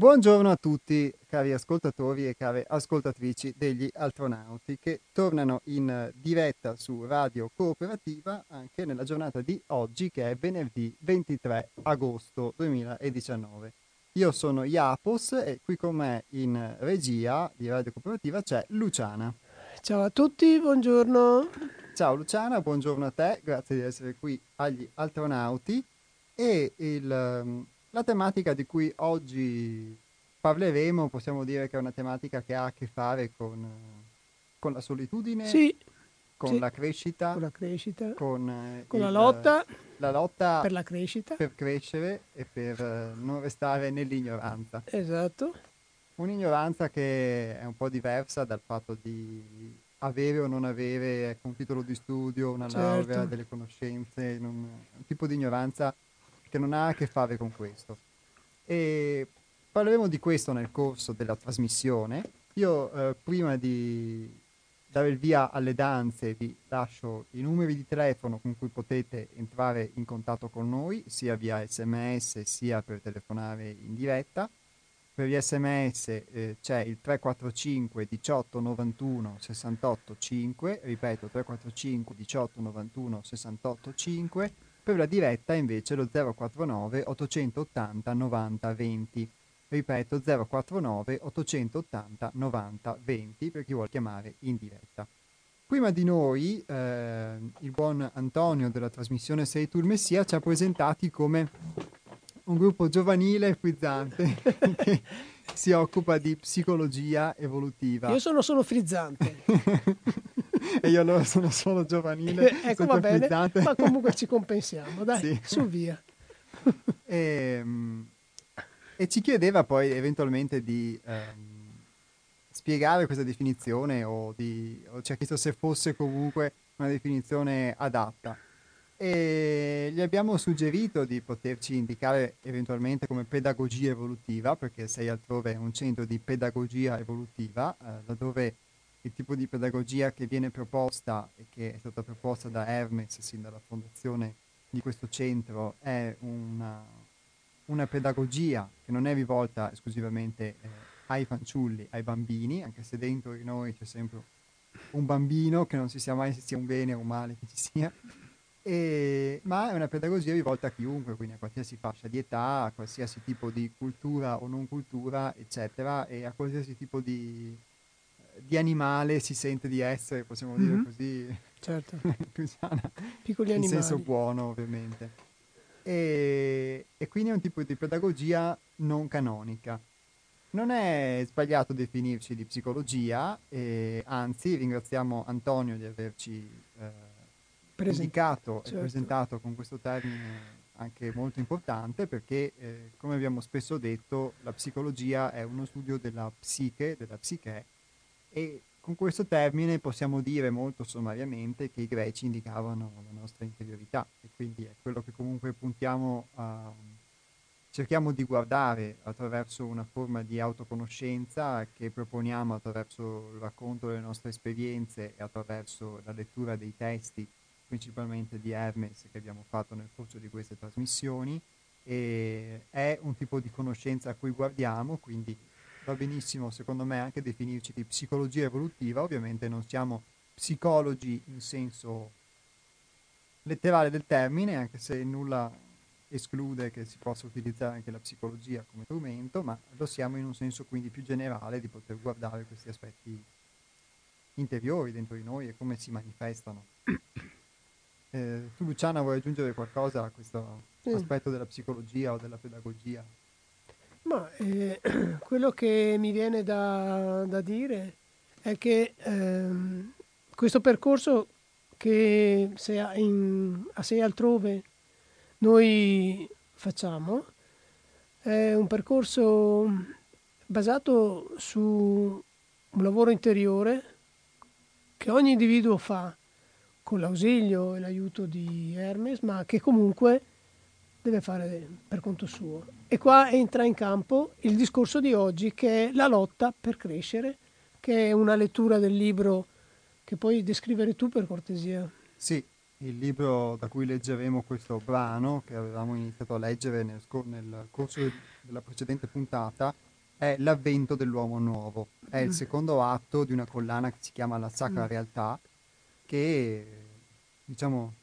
Buongiorno a tutti, cari ascoltatori e care ascoltatrici degli Altronauti che tornano in diretta su Radio Cooperativa anche nella giornata di oggi che è venerdì 23 agosto 2019. Io sono Iapos e qui con me in regia di Radio Cooperativa c'è Luciana. Ciao a tutti, buongiorno. Ciao Luciana, buongiorno a te, grazie di essere qui agli Altronauti e il la tematica di cui oggi parleremo possiamo dire che è una tematica che ha a che fare con, con la solitudine, sì, con, sì. la crescita, con la crescita, con, eh, con il, la lotta, la lotta per la crescita, per crescere e per eh, non restare nell'ignoranza. Esatto. Un'ignoranza che è un po' diversa dal fatto di avere o non avere ecco, un titolo di studio, una certo. laurea, delle conoscenze, un, un tipo di ignoranza che non ha a che fare con questo. E parleremo di questo nel corso della trasmissione. Io eh, prima di dare il via alle danze vi lascio i numeri di telefono con cui potete entrare in contatto con noi, sia via sms sia per telefonare in diretta. Per gli sms eh, c'è il 345 18 91 68 5, ripeto 345 18 91 68 5 per la diretta invece lo 049 880 90 20. Ripeto 049 880 90 20 per chi vuole chiamare in diretta. Prima di noi eh, il buon Antonio della trasmissione Sei tu il Messia ci ha presentati come un gruppo giovanile e frizzante si occupa di psicologia evolutiva. Io sono solo frizzante. e io allora sono solo giovanile. ecco va bene, frizzante. ma comunque ci compensiamo, dai, sì. su via. e, e, ci chiedeva poi eventualmente di ehm, spiegare questa definizione o, di, o ci ha chiesto se fosse comunque una definizione adatta e gli abbiamo suggerito di poterci indicare eventualmente come pedagogia evolutiva, perché Sei altrove è un centro di pedagogia evolutiva, eh, laddove il tipo di pedagogia che viene proposta e che è stata proposta da Hermes sin dalla fondazione di questo centro è una, una pedagogia che non è rivolta esclusivamente eh, ai fanciulli, ai bambini, anche se dentro di noi c'è sempre un bambino che non si sa mai se sia un bene o un male che ci sia, e, ma è una pedagogia rivolta a chiunque, quindi a qualsiasi fascia di età, a qualsiasi tipo di cultura o non cultura, eccetera, e a qualsiasi tipo di, di animale si sente di essere, possiamo mm-hmm. dire così, certo. Piccoli in senso buono ovviamente. E, e quindi è un tipo di pedagogia non canonica. Non è sbagliato definirci di psicologia, e, anzi ringraziamo Antonio di averci... Eh, Presen- indicato certo. e presentato con questo termine anche molto importante perché, eh, come abbiamo spesso detto, la psicologia è uno studio della psiche, della psiche, e con questo termine possiamo dire molto sommariamente che i greci indicavano la nostra interiorità e quindi è quello che comunque puntiamo a, cerchiamo di guardare attraverso una forma di autoconoscenza che proponiamo attraverso il racconto delle nostre esperienze e attraverso la lettura dei testi principalmente di Hermes che abbiamo fatto nel corso di queste trasmissioni e è un tipo di conoscenza a cui guardiamo, quindi va benissimo secondo me anche definirci di psicologia evolutiva, ovviamente non siamo psicologi in senso letterale del termine, anche se nulla esclude che si possa utilizzare anche la psicologia come strumento, ma lo siamo in un senso quindi più generale di poter guardare questi aspetti interiori dentro di noi e come si manifestano. Eh, tu Luciana vuoi aggiungere qualcosa a questo sì. aspetto della psicologia o della pedagogia? Ma eh, quello che mi viene da, da dire è che ehm, questo percorso che se a, in, a sé altrove noi facciamo è un percorso basato su un lavoro interiore che ogni individuo fa con l'ausilio e l'aiuto di Hermes, ma che comunque deve fare per conto suo. E qua entra in campo il discorso di oggi che è la lotta per crescere, che è una lettura del libro che puoi descrivere tu per cortesia. Sì, il libro da cui leggeremo questo brano, che avevamo iniziato a leggere nel, nel corso della precedente puntata, è L'avvento dell'uomo nuovo. È il mm. secondo atto di una collana che si chiama La Sacra mm. Realtà, che diciamo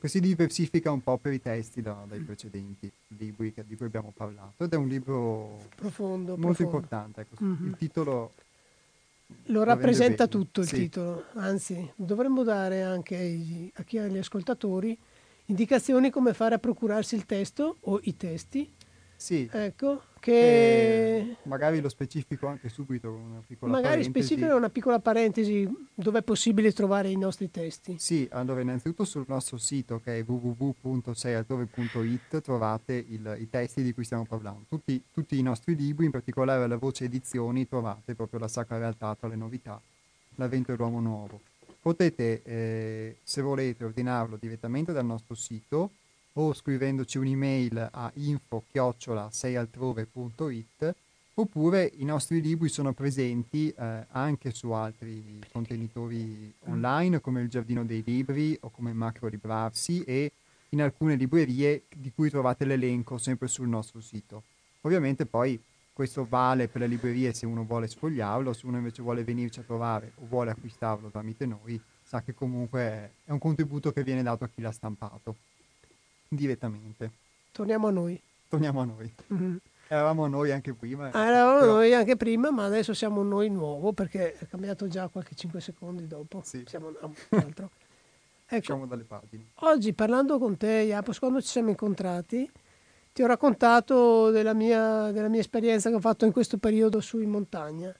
che si diversifica un po' per i testi da, dai precedenti libri di cui abbiamo parlato ed è un libro profondo, molto profondo. importante. Ecco. Mm-hmm. Il titolo lo rappresenta tutto il sì. titolo, anzi dovremmo dare anche ai, a chi ha gli ascoltatori indicazioni come fare a procurarsi il testo o i testi sì. Ecco, che... Eh, magari lo specifico anche subito con una piccola magari parentesi. Specifico una piccola parentesi dove è possibile trovare i nostri testi. Sì, allora innanzitutto sul nostro sito che è www.seialtrove.it trovate il, i testi di cui stiamo parlando. Tutti, tutti, i nostri libri, in particolare la voce edizioni, trovate proprio la sacra realtà tra le novità, l'avvento dell'uomo nuovo. Potete, eh, se volete, ordinarlo direttamente dal nostro sito o scrivendoci un'email a info-seialtrove.it oppure i nostri libri sono presenti eh, anche su altri contenitori online come il Giardino dei Libri o come Macro Librarsi e in alcune librerie di cui trovate l'elenco sempre sul nostro sito. Ovviamente poi questo vale per le librerie se uno vuole sfogliarlo, se uno invece vuole venirci a trovare o vuole acquistarlo tramite noi, sa che comunque è un contributo che viene dato a chi l'ha stampato direttamente. Torniamo a noi. Torniamo a noi. Mm-hmm. Eravamo noi anche prima. Ah, eravamo però... noi anche prima, ma adesso siamo noi nuovo perché è cambiato già qualche 5 secondi dopo. Sì. Siamo un altro. ecco, Siamo dalle pagine. Oggi parlando con te, Iapos, quando ci siamo incontrati, ti ho raccontato della mia, della mia esperienza che ho fatto in questo periodo su in montagna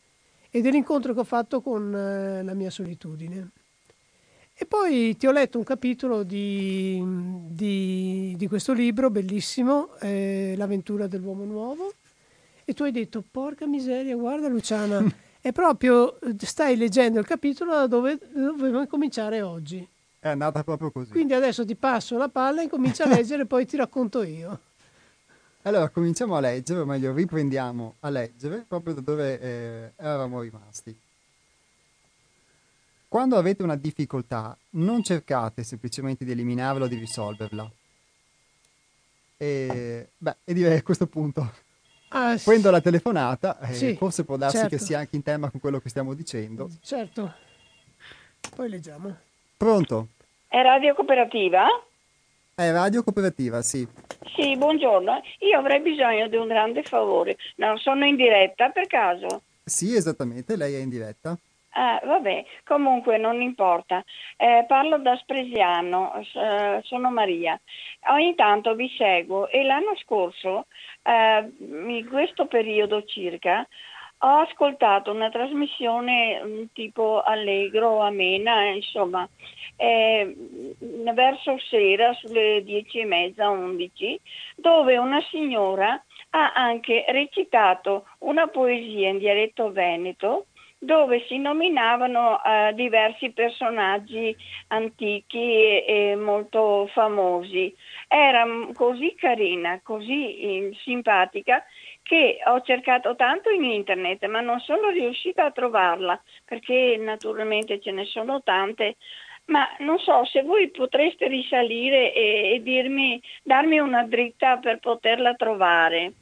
e dell'incontro che ho fatto con eh, la mia solitudine. E poi ti ho letto un capitolo di, di, di questo libro bellissimo, eh, L'avventura dell'uomo nuovo, e tu hai detto, porca miseria, guarda Luciana, è proprio, stai leggendo il capitolo da dove dovevo cominciare oggi. È andata proprio così. Quindi adesso ti passo la palla, incomincia a leggere e poi ti racconto io. Allora, cominciamo a leggere, o meglio, riprendiamo a leggere proprio da dove eh, eravamo rimasti. Quando avete una difficoltà, non cercate semplicemente di eliminarla o di risolverla. E, beh, e direi a questo punto ah, prendo la telefonata, eh, sì, forse può darsi certo. che sia anche in tema con quello che stiamo dicendo. Certo, poi leggiamo. Pronto? È Radio Cooperativa? È Radio Cooperativa, sì. Sì, buongiorno. Io avrei bisogno di un grande favore. No, sono in diretta per caso? Sì, esattamente, lei è in diretta. Ah, vabbè, comunque non importa. Eh, parlo da Spresiano, eh, sono Maria. Ogni tanto vi seguo e l'anno scorso, eh, in questo periodo circa, ho ascoltato una trasmissione mm, tipo allegro, amena, insomma, eh, verso sera sulle dieci e mezza, undici, dove una signora ha anche recitato una poesia in dialetto veneto dove si nominavano uh, diversi personaggi antichi e, e, molto famosi. Era così carina, così eh, simpatica che ho cercato tanto in internet ma non sono riuscita a trovarla perché naturalmente ce ne sono tante. Ma non so se voi potreste risalire e, e dirmi, darmi una dritta per poterla trovare.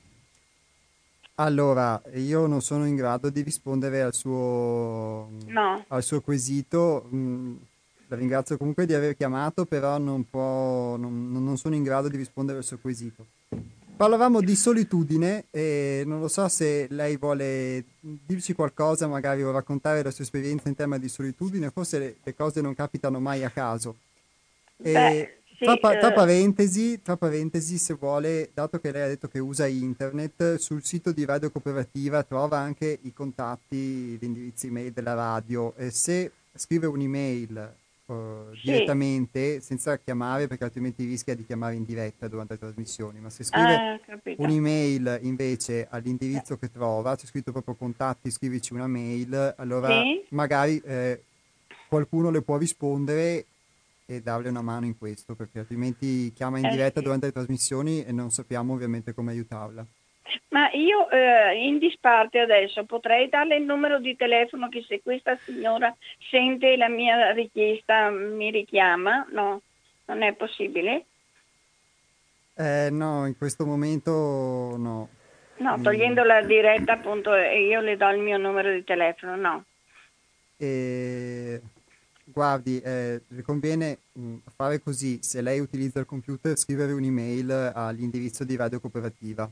Allora, io non sono in grado di rispondere al suo, no. al suo quesito. Mm, la ringrazio comunque di aver chiamato, però non, può, non, non, sono in grado di rispondere al suo quesito. Parlavamo di solitudine e non lo so se lei vuole dirci qualcosa, magari o raccontare la sua esperienza in tema di solitudine, forse le, le cose non capitano mai a caso. E Beh, sì, tra, tra, eh. parentesi, tra, parentesi, se vuole, dato che lei ha detto che usa internet, sul sito di Radio Cooperativa trova anche i contatti, gli indirizzi email della radio. E se scrive un'email uh, sì. direttamente, senza chiamare, perché altrimenti rischia di chiamare in diretta durante le trasmissioni, ma se scrive ah, un'email invece all'indirizzo che trova, c'è scritto proprio contatti, scrivici una mail, allora sì. magari eh, qualcuno le può rispondere e darle una mano in questo, perché altrimenti chiama in eh diretta sì. durante le trasmissioni e non sappiamo ovviamente come aiutarla. Ma io eh, in disparte adesso potrei darle il numero di telefono che se questa signora sente la mia richiesta mi richiama? No, non è possibile? Eh, no, in questo momento no. No, togliendo la diretta appunto io le do il mio numero di telefono, no. E guardi, eh, conviene mh, mm, fare così, se lei utilizza il computer, scrivere un'email all'indirizzo di Radio Cooperativa.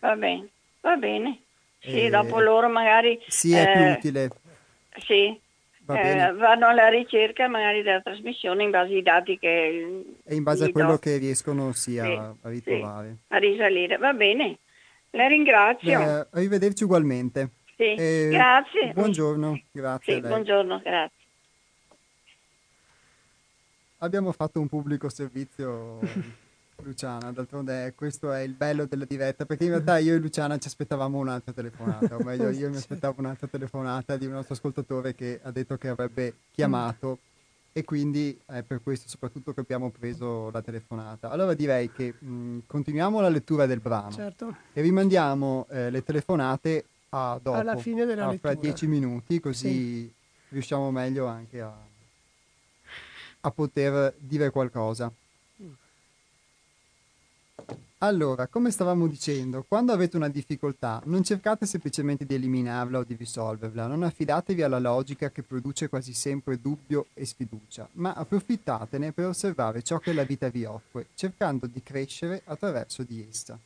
Va bene, va bene. Sì, e... dopo loro magari... Sì, è eh, più utile. Sì, eh, vanno alla ricerca magari della trasmissione in base ai dati che... E in base a quello do. che riescono sì, a, sì, a ritrovare. Sì, a risalire, va bene. La ringrazio. Eh, arrivederci ugualmente. Sì, eh, grazie. Buongiorno, grazie. Sì, buongiorno, grazie. Abbiamo fatto un pubblico servizio, Luciana, d'altronde questo è il bello della diretta, perché in realtà io e Luciana ci aspettavamo un'altra telefonata, o meglio io mi aspettavo un'altra telefonata di un nostro ascoltatore che ha detto che avrebbe chiamato e quindi è per questo soprattutto che abbiamo preso la telefonata. Allora direi che mh, continuiamo la lettura del brano certo. e rimandiamo eh, le telefonate a dopo, alla fine della a, lettura. Fra dieci minuti così sì. riusciamo meglio anche a, a poter dire qualcosa. Allora, come stavamo dicendo, quando avete una difficoltà, non cercate semplicemente di eliminarla o di risolverla, non affidatevi alla logica che produce quasi sempre dubbio e sfiducia, ma approfittatene per osservare ciò che la vita vi offre, cercando di crescere attraverso di essa.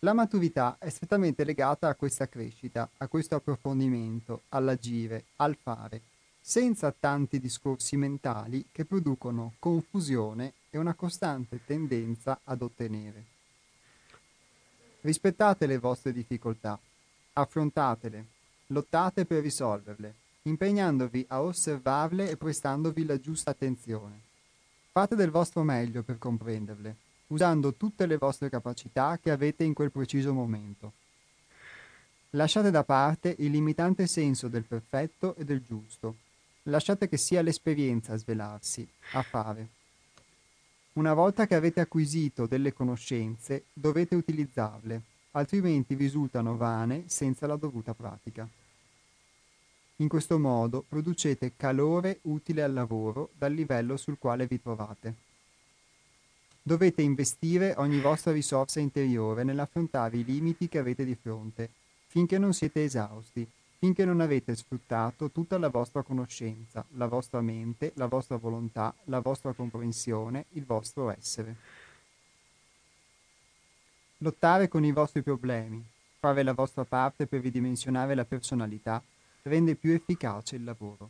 La maturità è strettamente legata a questa crescita, a questo approfondimento, all'agire, al fare, senza tanti discorsi mentali che producono confusione e una costante tendenza ad ottenere. Rispettate le vostre difficoltà, affrontatele, lottate per risolverle, impegnandovi a osservarle e prestandovi la giusta attenzione. Fate del vostro meglio per comprenderle, usando tutte le vostre capacità che avete in quel preciso momento. Lasciate da parte il limitante senso del perfetto e del giusto. Lasciate che sia l'esperienza a svelarsi, a fare. Una volta che avete acquisito delle conoscenze, dovete utilizzarle, altrimenti risultano vane senza la dovuta pratica. In questo modo producete calore utile al lavoro dal livello sul quale vi trovate. Dovete investire ogni vostra risorsa interiore nell'affrontare i limiti che avete di fronte, finché non siete esausti finché non avete sfruttato tutta la vostra conoscenza, la vostra mente, la vostra volontà, la vostra comprensione, il vostro essere. Lottare con i vostri problemi, fare la vostra parte per ridimensionare la personalità, rende più efficace il lavoro.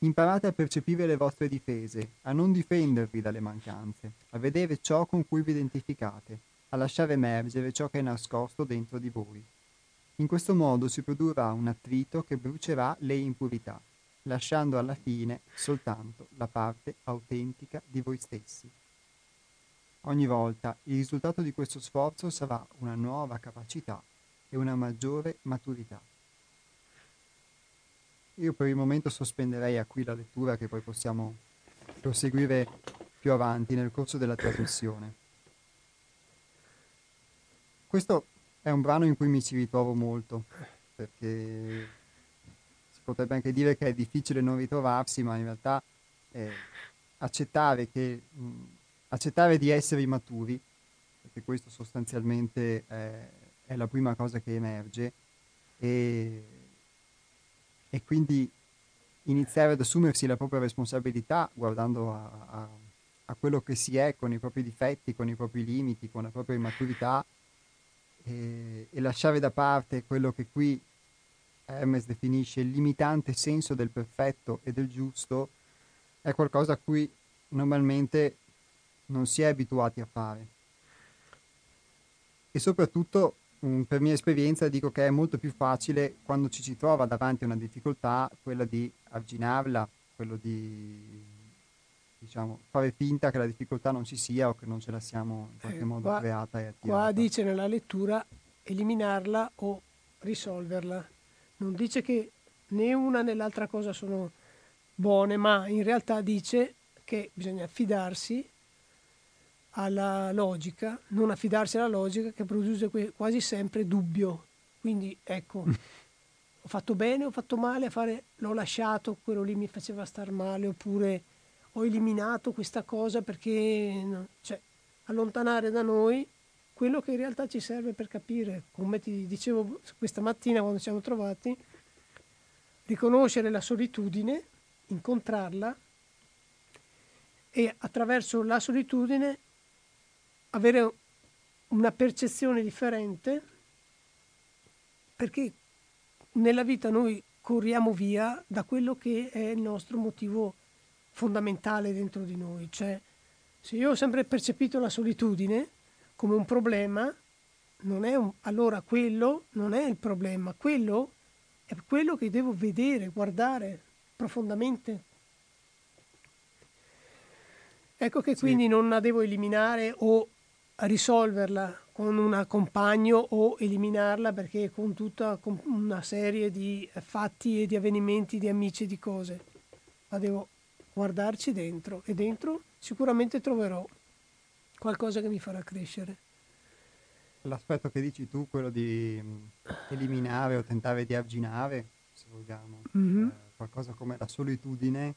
Imparate a percepire le vostre difese, a non difendervi dalle mancanze, a vedere ciò con cui vi identificate, a lasciare emergere ciò che è nascosto dentro di voi. In questo modo si produrrà un attrito che brucerà le impurità, lasciando alla fine soltanto la parte autentica di voi stessi. Ogni volta il risultato di questo sforzo sarà una nuova capacità e una maggiore maturità. Io per il momento sospenderei a qui la lettura che poi possiamo proseguire più avanti nel corso della trasmissione. Questo è un brano in cui mi ci ritrovo molto, perché si potrebbe anche dire che è difficile non ritrovarsi, ma in realtà eh, accettare, che, mh, accettare di essere immaturi, perché questo sostanzialmente è, è la prima cosa che emerge, e, e, quindi iniziare ad assumersi la propria responsabilità guardando a, a, a quello che si è con i propri difetti, con i propri limiti, con la propria immaturità e, e lasciare da parte quello che qui Hermes definisce il limitante senso del perfetto e del giusto è qualcosa a cui normalmente non si è abituati a fare. E soprattutto, mm, per mia esperienza, dico che è molto più facile quando ci si trova davanti a una difficoltà, quella di arginarla, quello di diciamo, fare finta che la difficoltà non ci sia o che non ce la siamo in qualche eh, modo qua, creata e attivata. Qua dice nella lettura eliminarla o risolverla. Non dice che né una né l'altra cosa sono buone, ma in realtà dice che bisogna affidarsi alla logica, non affidarsi alla logica che produce quasi sempre dubbio. Quindi ecco, ho fatto bene, ho fatto male a fare, l'ho lasciato, quello lì mi faceva star male, oppure ho eliminato questa cosa perché, cioè, allontanare da noi quello che in realtà ci serve per capire, come ti dicevo questa mattina quando ci siamo trovati, riconoscere la solitudine, incontrarla e attraverso la solitudine avere una percezione differente perché nella vita noi corriamo via da quello che è il nostro motivo fondamentale dentro di noi. Cioè, se io ho sempre percepito la solitudine come un problema, non un, allora quello non è il problema, quello è quello che devo vedere, guardare profondamente. Ecco che sì. quindi non la devo eliminare o risolverla con un compagno o eliminarla perché con tutta una serie di fatti e di avvenimenti, di amici e di cose. Ma devo guardarci dentro e dentro sicuramente troverò qualcosa che mi farà crescere. L'aspetto che dici tu, quello di eliminare o tentare di arginare, se vogliamo, mm-hmm. eh, qualcosa come la solitudine,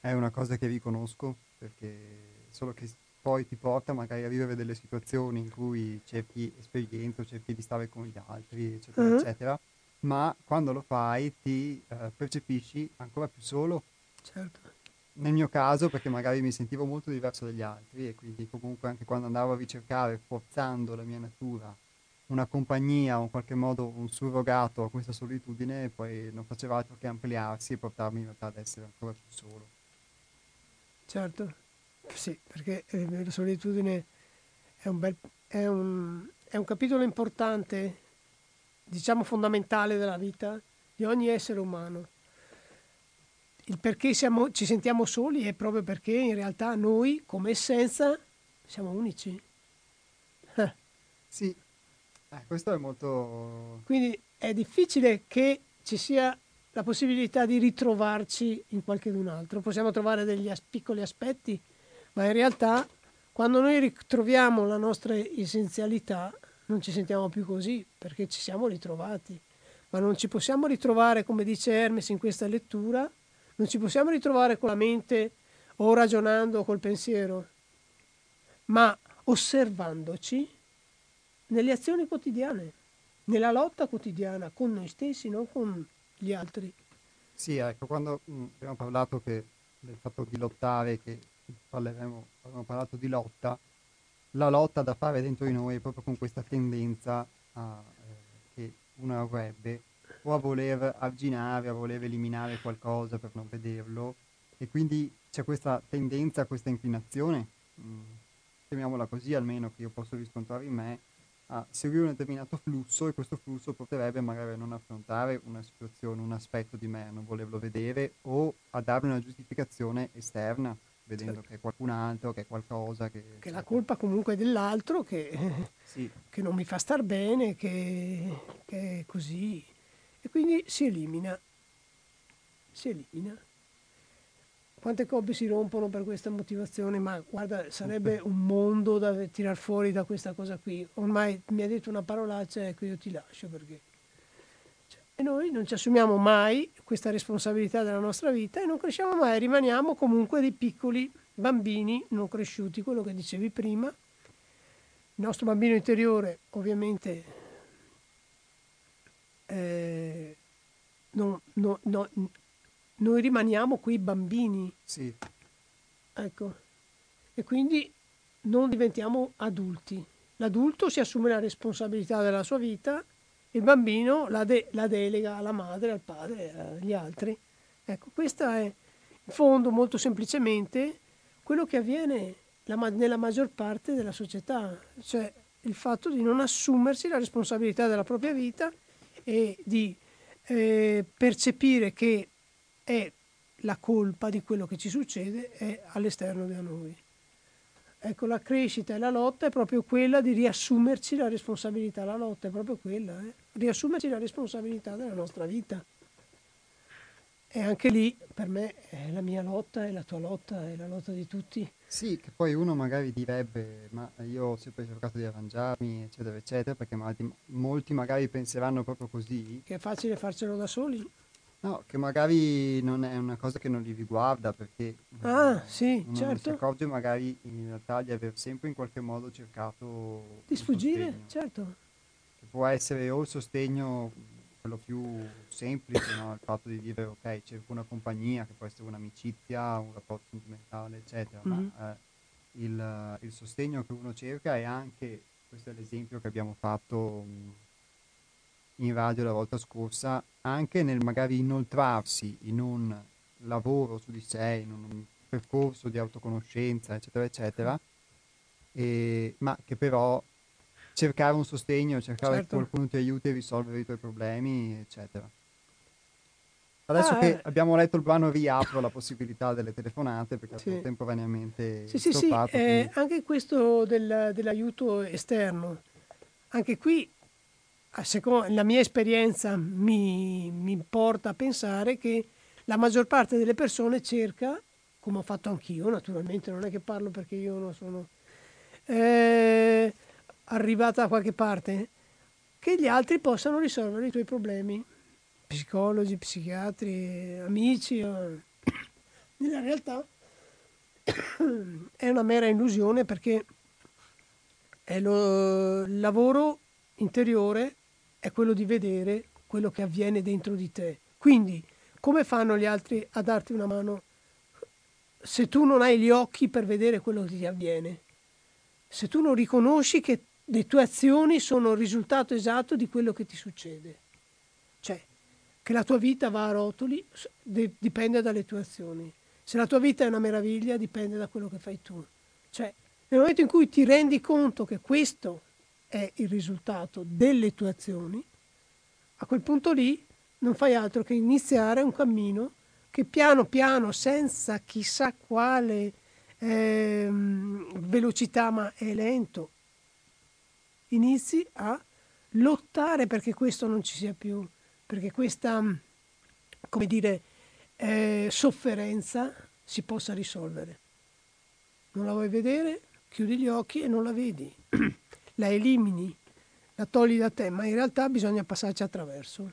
è una cosa che riconosco perché solo che poi ti porta magari a vivere delle situazioni in cui cerchi esperienza, cerchi di stare con gli altri, eccetera, uh-huh. eccetera, ma quando lo fai ti uh, percepisci ancora più solo. Certo. Nel mio caso, perché magari mi sentivo molto diverso dagli altri e quindi comunque anche quando andavo a ricercare, forzando la mia natura, una compagnia o in qualche modo un surrogato a questa solitudine, poi non faceva altro che ampliarsi e portarmi in realtà ad essere ancora più solo. Certo. Sì, perché eh, la solitudine è un, bel, è, un, è un capitolo importante, diciamo fondamentale della vita di ogni essere umano. Il perché siamo, ci sentiamo soli è proprio perché in realtà noi come essenza siamo unici. Eh. Sì, eh, questo è molto... Quindi è difficile che ci sia la possibilità di ritrovarci in qualcun altro. Possiamo trovare degli as- piccoli aspetti ma in realtà quando noi ritroviamo la nostra essenzialità non ci sentiamo più così perché ci siamo ritrovati, ma non ci possiamo ritrovare, come dice Hermes in questa lettura, non ci possiamo ritrovare con la mente o ragionando col pensiero, ma osservandoci nelle azioni quotidiane, nella lotta quotidiana con noi stessi, non con gli altri. Sì, ecco, quando mh, abbiamo parlato che, del fatto di lottare, che parleremo, abbiamo parlato di lotta, la lotta da fare dentro di noi proprio con questa tendenza a, eh, che uno avrebbe o a voler arginare, a voler eliminare qualcosa per non vederlo e quindi c'è questa tendenza, questa inclinazione, mh, mm, chiamiamola così almeno che io posso riscontrare in me, a seguire un determinato flusso e questo flusso potrebbe magari a non affrontare una situazione, un aspetto di me, a non volerlo vedere o a darmi una giustificazione esterna vedendo certo. che è qualcun altro, che è qualcosa che... Che la colpa comunque è dell'altro, che, sì. che non mi fa star bene, che, che, è così. E quindi si elimina. Si elimina. Quante coppie si rompono per questa motivazione? Ma guarda, sarebbe un mondo da tirar fuori da questa cosa qui. Ormai mi ha detto una parolaccia, ecco io ti lascio perché... E noi non ci assumiamo mai questa responsabilità della nostra vita e non cresciamo mai, rimaniamo comunque dei piccoli bambini non cresciuti, quello che dicevi prima. Il nostro bambino interiore ovviamente eh, no, no, no, noi rimaniamo quei bambini. Sì. Ecco. E quindi non diventiamo adulti. L'adulto si assume la responsabilità della sua vita il bambino la, de- la delega alla madre, al padre, agli altri. Ecco, questo è in fondo molto semplicemente quello che avviene la, nella maggior parte della società, cioè il fatto di non assumersi la responsabilità della propria vita e di eh, percepire che è la colpa di quello che ci succede è all'esterno da noi. Ecco, la crescita e la lotta è proprio quella di riassumerci la responsabilità, la lotta è proprio quella, eh? riassumerci la responsabilità della nostra vita. E anche lì per me è la mia lotta, è la tua lotta, è la lotta di tutti. Sì, che poi uno magari direbbe, ma io ho sempre cercato di arrangiarmi, eccetera, eccetera, perché molti magari penseranno proprio così. Che è facile farcelo da soli. No, che magari non è una cosa che non li riguarda perché ah, sì, uno certo. si accorge magari in realtà di aver sempre in qualche modo cercato di sfuggire, certo. Che può essere o il sostegno quello più semplice, no? il fatto di dire ok, cerco una compagnia che può essere un'amicizia, un rapporto sentimentale, eccetera, mm-hmm. ma eh, il, il, sostegno che uno cerca è anche, questo è l'esempio che abbiamo fatto in radio la volta scorsa, anche nel magari inoltrarsi in un lavoro su di sé, in un percorso di autoconoscenza, eccetera, eccetera, e, ma che però cercare un sostegno, cercare certo. che qualcuno ti aiuti a risolvere i tuoi problemi, eccetera. Adesso ah, che eh. abbiamo letto il brano riapro la possibilità delle telefonate perché sì. temporaneamente sì, sì, sì. Eh, anche questo del, dell'aiuto esterno anche qui secondo la mia esperienza mi, mi, porta a pensare che la maggior parte delle persone cerca, come ho fatto anch'io, naturalmente non è che parlo perché io non sono eh, arrivata da qualche parte, che gli altri possano risolvere i tuoi problemi, psicologi, psichiatri, amici. Nella realtà è una mera illusione perché è lo, il lavoro interiore è quello di vedere quello che avviene dentro di te. Quindi, come fanno gli altri a darti una mano se tu non hai gli occhi per vedere quello che ti avviene? Se tu non riconosci che le tue azioni sono il risultato esatto di quello che ti succede. Cioè, che la tua vita va a rotoli dipende dalle tue azioni. Se la tua vita è una meraviglia dipende da quello che fai tu. Cioè, nel momento in cui ti rendi conto che questo è il risultato delle tue azioni, a quel punto lì non fai altro che iniziare un cammino che piano piano, senza chissà quale eh, velocità, ma è lento, inizi a lottare perché questo non ci sia più, perché questa, come dire, eh, sofferenza si possa risolvere. Non la vuoi vedere? Chiudi gli occhi e non la vedi. la elimini, la togli da te, ma in realtà bisogna passarci attraverso.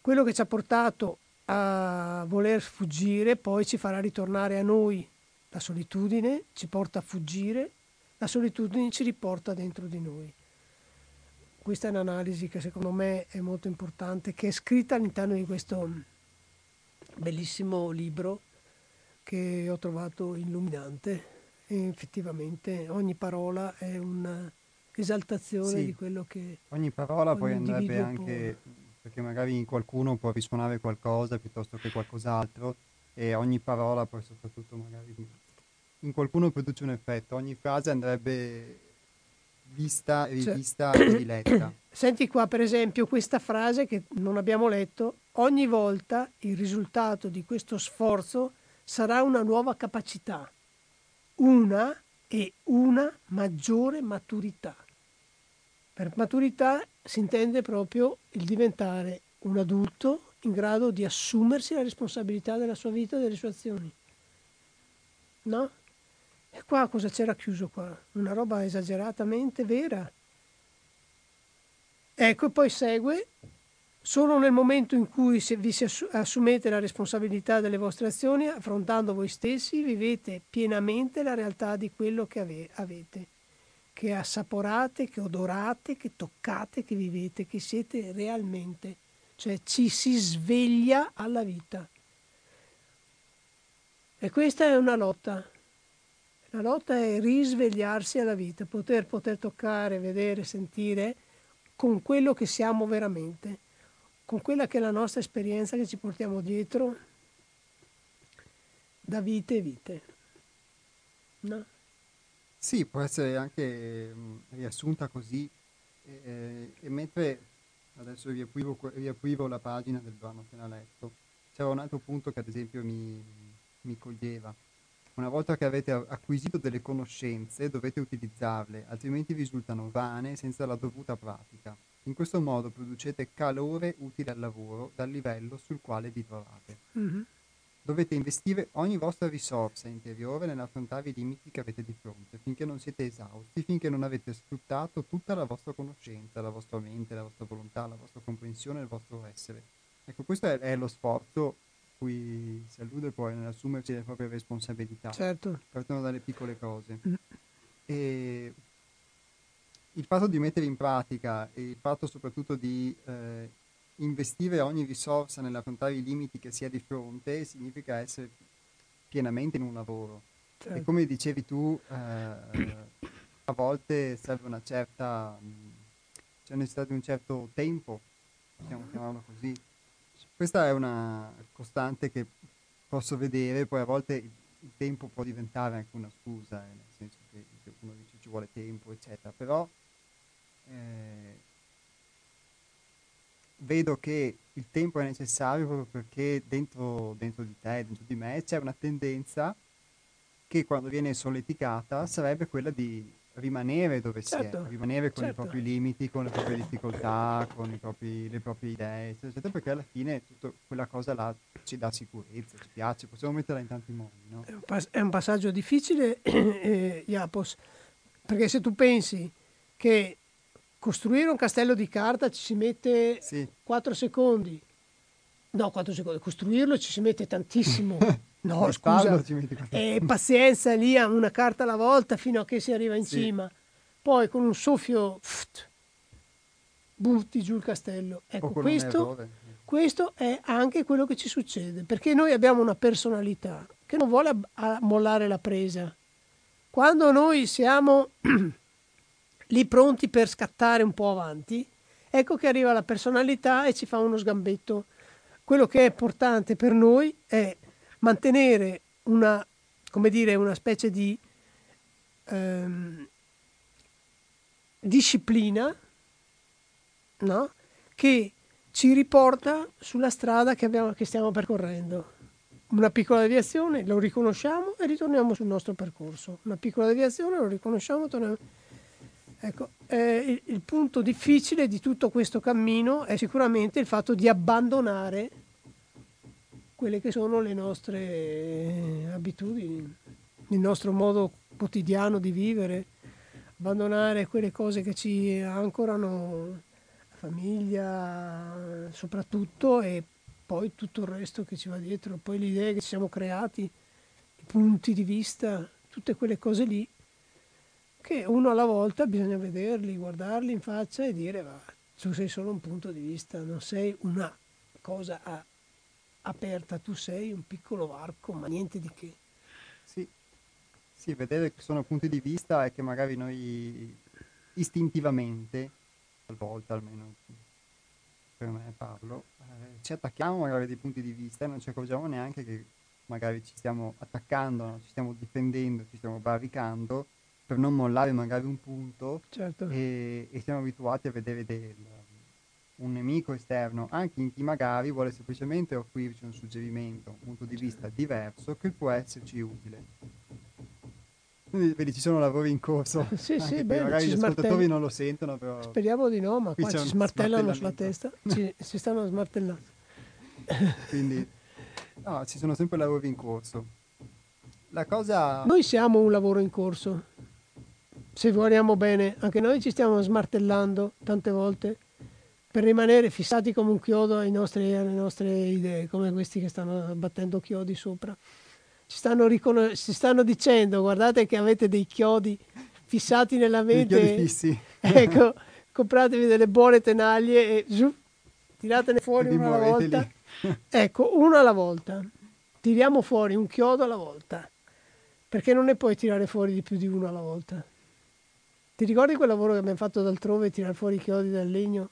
Quello che ci ha portato a voler fuggire poi ci farà ritornare a noi. La solitudine ci porta a fuggire, la solitudine ci riporta dentro di noi. Questa è un'analisi che secondo me è molto importante, che è scritta all'interno di questo bellissimo libro che ho trovato illuminante e effettivamente ogni parola è un'esaltazione sì. di quello che... Ogni parola ogni poi andrebbe anche, può... perché magari in qualcuno può risuonare qualcosa piuttosto che qualcos'altro e ogni parola poi soprattutto magari in qualcuno produce un effetto, ogni frase andrebbe vista, cioè rivista cioè, e riletta. Senti qua per esempio questa frase che non abbiamo letto, ogni volta il risultato di questo sforzo sarà una nuova capacità una e una maggiore maturità. Per maturità si intende proprio il diventare un adulto in grado di assumersi la responsabilità della sua vita e delle sue azioni. No? E qua cosa c'era chiuso qua? Una roba esageratamente vera. Ecco, poi segue Solo nel momento in cui vi assumete la responsabilità delle vostre azioni, affrontando voi stessi, vivete pienamente la realtà di quello che ave- avete, che assaporate, che odorate, che toccate, che vivete, che siete realmente. Cioè ci si sveglia alla vita. E questa è una lotta. La lotta è risvegliarsi alla vita, poter, poter toccare, vedere, sentire con quello che siamo veramente con quella che è la nostra esperienza che ci portiamo dietro da vite e vite. No? Sì, può essere anche mh, riassunta così eh, e mentre adesso riaprivo, riaprivo, la pagina del brano appena letto, c'era un altro punto che ad esempio mi, mi coglieva, Una volta che avete acquisito delle conoscenze dovete utilizzarle, altrimenti risultano vane senza la dovuta pratica. In questo modo producete calore utile al lavoro dal livello sul quale vi trovate. Mm-hmm. Dovete investire ogni vostra risorsa interiore nell'affrontare i limiti che avete di fronte, finché non siete esausti, finché non avete sfruttato tutta la vostra conoscenza, la vostra mente, la vostra volontà, la vostra comprensione, il vostro essere. Ecco, questo è, è lo sforzo cui si allude poi nell'assumersi le proprie responsabilità. Certo. Partono dalle piccole cose. Mm. E il fatto di mettere in pratica e il fatto soprattutto di eh, investire ogni risorsa nell'affrontare i limiti che si ha di fronte significa essere pienamente in un lavoro. Certo. E come dicevi tu, eh, a volte serve una certa, c'è necessità di un certo tempo, possiamo chiamarlo così, questa è una costante che posso vedere, poi a volte il tempo può diventare anche una scusa, eh, nel senso che, uno dice ci vuole tempo, eccetera, però eh, vedo che il tempo è necessario proprio perché dentro, dentro di te, dentro di me, c'è una tendenza che quando viene solleticata sarebbe quella di rimanere dove certo, si è, rimanere con certo. i propri limiti, con le proprie difficoltà, con propri, le proprie idee, eccetera, eccetera, perché alla fine tutta quella cosa là ci dà sicurezza, ci piace, possiamo metterla in tanti modi. No? È, un pas- è, un passaggio difficile, eh, Iapos, perché se tu pensi che costruire un castello di carta ci si mette sì. 4 secondi, no 4 secondi, costruirlo ci si mette tantissimo. No, scusa, e pazienza lì a una carta alla volta fino a che si arriva in sì. cima. Poi con un soffio pft, butti giù il castello. Ecco, questo, questo, è anche quello che ci succede, perché noi abbiamo una personalità che non vuole mollare la presa. Quando noi siamo lì pronti per scattare un po' avanti, ecco che arriva la personalità e ci fa uno sgambetto. Quello che è importante per noi è mantenere una, come dire, una specie di ehm, disciplina no? che ci riporta sulla strada che, abbiamo, che stiamo percorrendo. Una piccola deviazione, lo riconosciamo e ritorniamo sul nostro percorso. Una piccola deviazione, lo riconosciamo, torniamo. Ecco, eh, il, il punto difficile di tutto questo cammino è sicuramente il fatto di abbandonare quelle che sono le nostre eh, abitudini, il nostro modo quotidiano di vivere, abbandonare quelle cose che ci ancorano, la famiglia soprattutto e poi tutto il resto che ci va dietro, poi le idee che ci siamo creati, i punti di vista, tutte quelle cose lì che uno alla volta bisogna vederli, guardarli in faccia e dire va, tu sei solo un punto di vista, non sei una cosa a aperta, tu sei un piccolo varco, ma niente di che. Sì, sì vedere che sono punti di vista e che magari noi istintivamente, talvolta almeno per me parlo, eh, ci attacchiamo magari dei punti di vista e non ci accorgiamo neanche che magari ci stiamo attaccando, no? ci stiamo difendendo, ci stiamo barricando per non mollare magari un punto certo. e, e siamo abituati a vedere del, un nemico esterno, anche in chi magari vuole semplicemente offrirci un suggerimento, un punto di vista diverso che può esserci utile. Quindi vedi, ci sono lavori in corso. Sì, sì, bene, magari gli ascoltatori non lo sentono, però... Speriamo di no, ma qua ci smartellano sulla testa. ci, si stanno smartellando. Quindi, no, ci sono sempre lavori in corso. La cosa... Noi siamo un lavoro in corso. Se guardiamo bene, anche noi ci stiamo smartellando tante volte per rimanere fissati come un chiodo nostri, alle nostre idee, come questi che stanno battendo chiodi sopra. Ci stanno, riconos- ci stanno dicendo, guardate che avete dei chiodi fissati nella mente. Chiodi fissi. ecco, compratevi delle buone tenaglie e giù, tiratene fuori una alla volta. ecco, una alla volta. Tiriamo fuori un chiodo alla volta, perché non ne puoi tirare fuori di più di uno alla volta. Ti ricordi quel lavoro che abbiamo fatto d'altrove, tirare fuori i chiodi dal legno?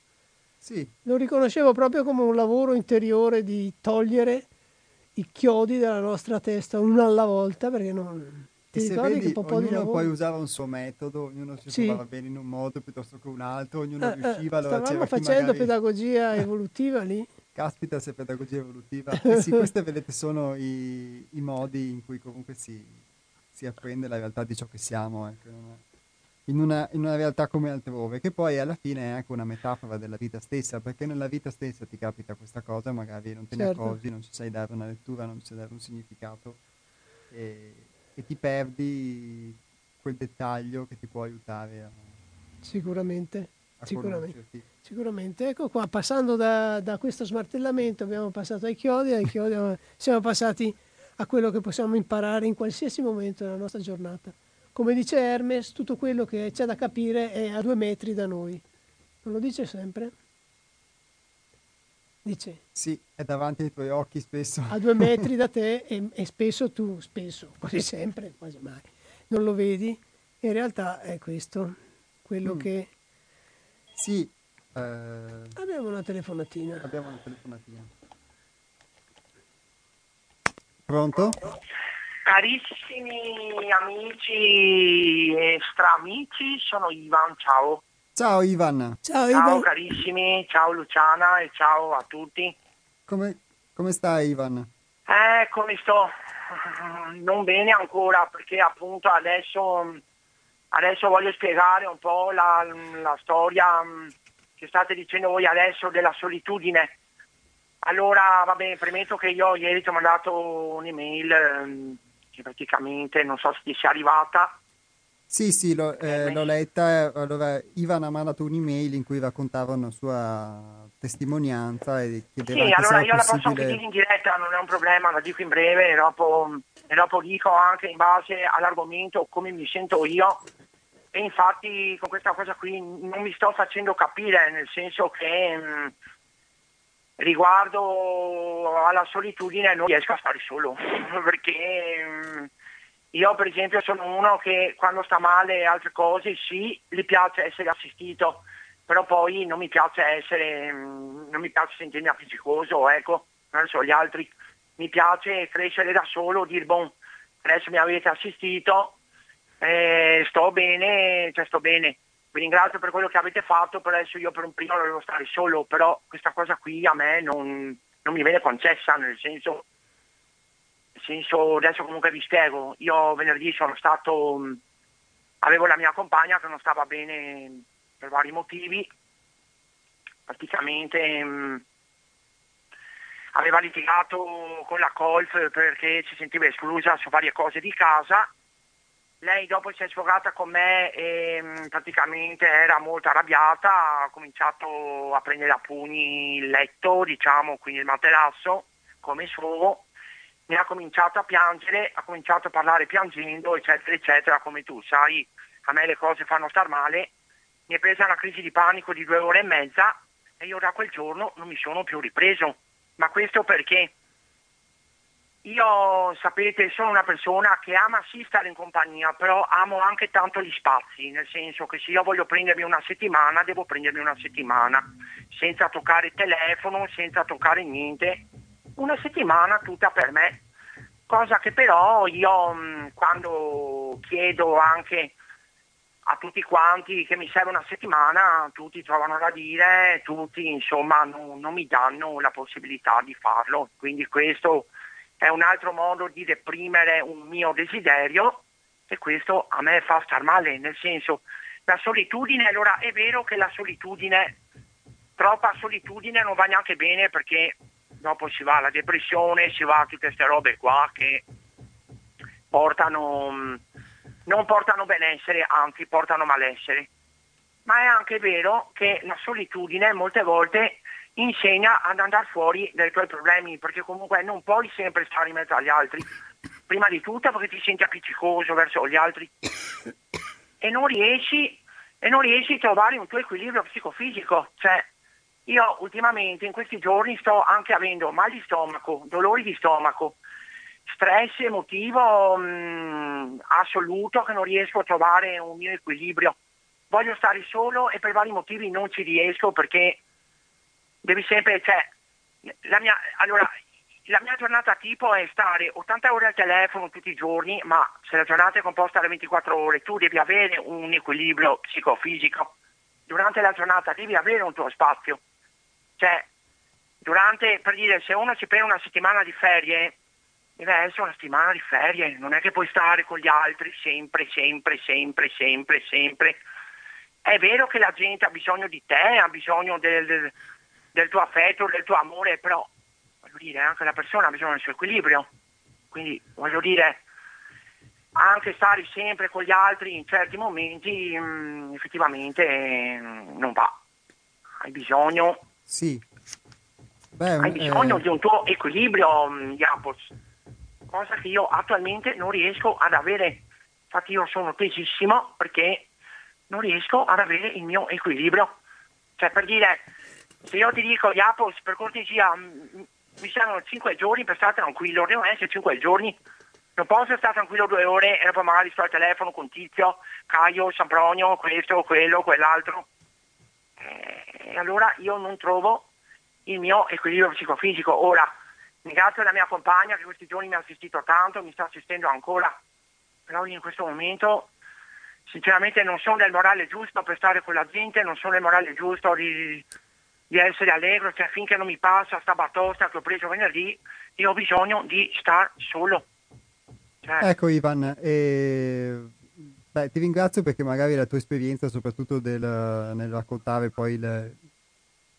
Sì. Lo riconoscevo proprio come un lavoro interiore di togliere i chiodi dalla nostra testa uno alla volta perché non... Ti e se vedi, che ognuno poi usava un suo metodo, ognuno si sì. trovava bene in un modo piuttosto che un altro, ognuno eh, riusciva. Eh, stavamo facendo magari... pedagogia evolutiva lì. Caspita se pedagogia evolutiva. eh sì, questi vedete sono i, i, modi in cui comunque si, si apprende la realtà di ciò che siamo, ecco, in, una, in una realtà come altrove, che poi alla fine è anche una metafora della vita stessa, perché nella vita stessa ti capita questa cosa, magari non te ne certo. accorgi, non ci sai dare una lettura, non ci sai dare un significato e, e ti perdi quel dettaglio che ti può aiutare a... Sicuramente. Sicuramente. Sicuramente. Ecco qua, passando da, da, questo smartellamento abbiamo passato ai chiodi, ai chiodi siamo passati a quello che possiamo imparare in qualsiasi momento della nostra giornata. Come dice Hermes, tutto quello che c'è da capire è a due metri da noi. Non lo dice sempre? Dice. Sì, è davanti ai tuoi occhi spesso. A due metri da te e, e spesso tu, spesso, quasi sempre, quasi mai, non lo vedi. In realtà è questo, quello mm. che sì. Eh... Abbiamo una telefonatina. Abbiamo una telefonatina. Pronto? Carissimi amici e stramici, sono Ivan, ciao. Ciao Ivan. Ciao, Ivan. ciao carissimi, ciao Luciana e ciao a tutti. Come, come stai Ivan? Eh, come sto? Non bene ancora perché appunto adesso Adesso voglio spiegare un po' la, la storia che state dicendo voi adesso della solitudine. Allora, va bene, premetto che io ieri ti ho mandato un'email ehm, praticamente non so se ti sia arrivata. Sì, sì, l'ho, eh, l'ho letta. Allora, Ivan ha mandato un'email in cui raccontava una sua testimonianza e chiedeva Sì, allora io possibile... la posso anche dire in diretta, non è un problema, la dico in breve e dopo, e dopo dico anche in base all'argomento come mi sento io e infatti con questa cosa qui non mi sto facendo capire, nel senso che mh, mm, riguardo alla solitudine non riesco a stare solo, perché mm, io per esempio sono uno che quando sta male e altre cose sì, gli piace essere assistito, però poi non mi piace essere, mm, non mi piace sentirmi appiccicoso, ecco, verso gli altri. Mi piace crescere da solo, dire, bon, adesso mi avete assistito, eh, sto bene, cioè sto bene. Vi ringrazio per quello che avete fatto, però adesso io per un primo dovevo stare solo, però questa cosa qui a me non, non mi viene concessa, nel senso, nel senso, adesso comunque vi spiego, io venerdì sono stato, avevo la mia compagna che non stava bene per vari motivi, praticamente mh, aveva litigato con la Colf perché si sentiva esclusa su varie cose di casa lei dopo si è sfogata con me e mm, praticamente era molto arrabbiata, ha cominciato a prendere a pugni il letto, diciamo, quindi il materasso, come sfogo, mi ha cominciato a piangere, ha cominciato a parlare piangendo, eccetera, eccetera, come tu sai, a me le cose fanno star male, mi è presa una crisi di panico di due ore e mezza e io da quel giorno non mi sono più ripreso. Ma questo perché? Io, sapete, sono una persona che ama sì stare in compagnia, però amo anche tanto gli spazi, nel senso che se io voglio prendermi una settimana, devo prendermi una settimana, senza toccare il telefono, senza toccare niente. Una settimana tutta per me. Cosa che però io mm, quando chiedo anche a tutti quanti che mi serve una settimana, tutti trovano da dire, tutti insomma non, non mi danno la possibilità di farlo. Quindi questo è un altro modo di reprimere un mio desiderio e questo a me fa star male, nel senso la solitudine, allora è vero che la solitudine, troppa solitudine non va neanche bene perché dopo si va alla depressione, si va a tutte queste robe qua che portano, non portano benessere, anzi portano malessere. Ma è anche vero che la solitudine molte volte insegna ad andare fuori dai tuoi problemi, perché comunque non puoi sempre stare in mezzo agli altri, prima di tutto perché ti senti appiccicoso verso gli altri e non riesci, e non riesci a trovare un tuo equilibrio psicofisico. Cioè, io ultimamente in questi giorni sto anche avendo mal di stomaco, dolori di stomaco, stress emotivo mh, mm, assoluto che non riesco a trovare un mio equilibrio. Voglio stare solo e per vari motivi non ci riesco perché devi sempre, cioè, la mia, allora, la mia giornata tipo è stare 80 ore al telefono tutti i giorni, ma se la giornata è composta da 24 ore, tu devi avere un equilibrio psicofisico. Durante la giornata devi avere un tuo spazio. Cioè, durante, per dire, se uno si prende una settimana di ferie, deve essere una settimana di ferie, non è che puoi stare con gli altri sempre, sempre, sempre, sempre, sempre. È vero che la gente ha bisogno di te, ha bisogno del, del, del tuo affetto, del tuo amore, però voglio dire, anche la persona ha bisogno del suo equilibrio. Quindi voglio dire, anche stare sempre con gli altri in certi momenti mh, mm, effettivamente mh, mm, non va. Hai bisogno, sì. Beh, hai bisogno eh... di un tuo equilibrio, mh, Japos cosa che io attualmente non riesco ad avere. Infatti io sono tesissimo perché non riesco ad avere il mio equilibrio. Cioè per dire, se io ti dico Iapos per cortesia mi servono 5 giorni per stare tranquillo, devono essere 5 giorni. Non posso stare tranquillo due ore e poi magari sto al telefono con Tizio, Caio, Sambronio, questo, quello, quell'altro. Eh, e allora io non trovo il mio equilibrio psicofisico. Ora, Ringrazio la mia compagna che questi giorni mi ha assistito tanto, mi sta assistendo ancora, però in questo momento sinceramente non sono del morale giusto per stare con la gente, non sono del morale giusto di, di essere allegro, cioè finché non mi passa sta batosta che ho preso venerdì, io ho bisogno di star solo. Cioè... Ecco Ivan, eh, beh, ti ringrazio perché magari la tua esperienza, soprattutto del, nel raccontare poi il,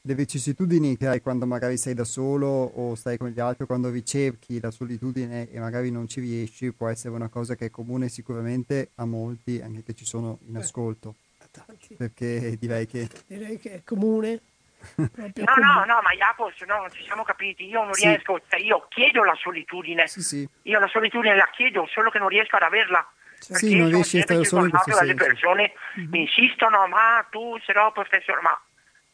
le vicissitudini che hai quando magari sei da solo o stai con gli altri, quando ricerchi la solitudine e magari non ci riesci, può essere una cosa che è comune sicuramente a molti, anche che ci sono in ascolto. Perché direi che... Direi che è comune. No, no, no, ma Jacopo, no, non ci siamo capiti. Io non sì. riesco, cioè io chiedo la solitudine. Sì, sì. Io la solitudine la chiedo, solo che non riesco ad averla. Perché sì, non riesci a stare solo in questo. Le persone mm-hmm. mi insistono, ma tu sarò professore, ma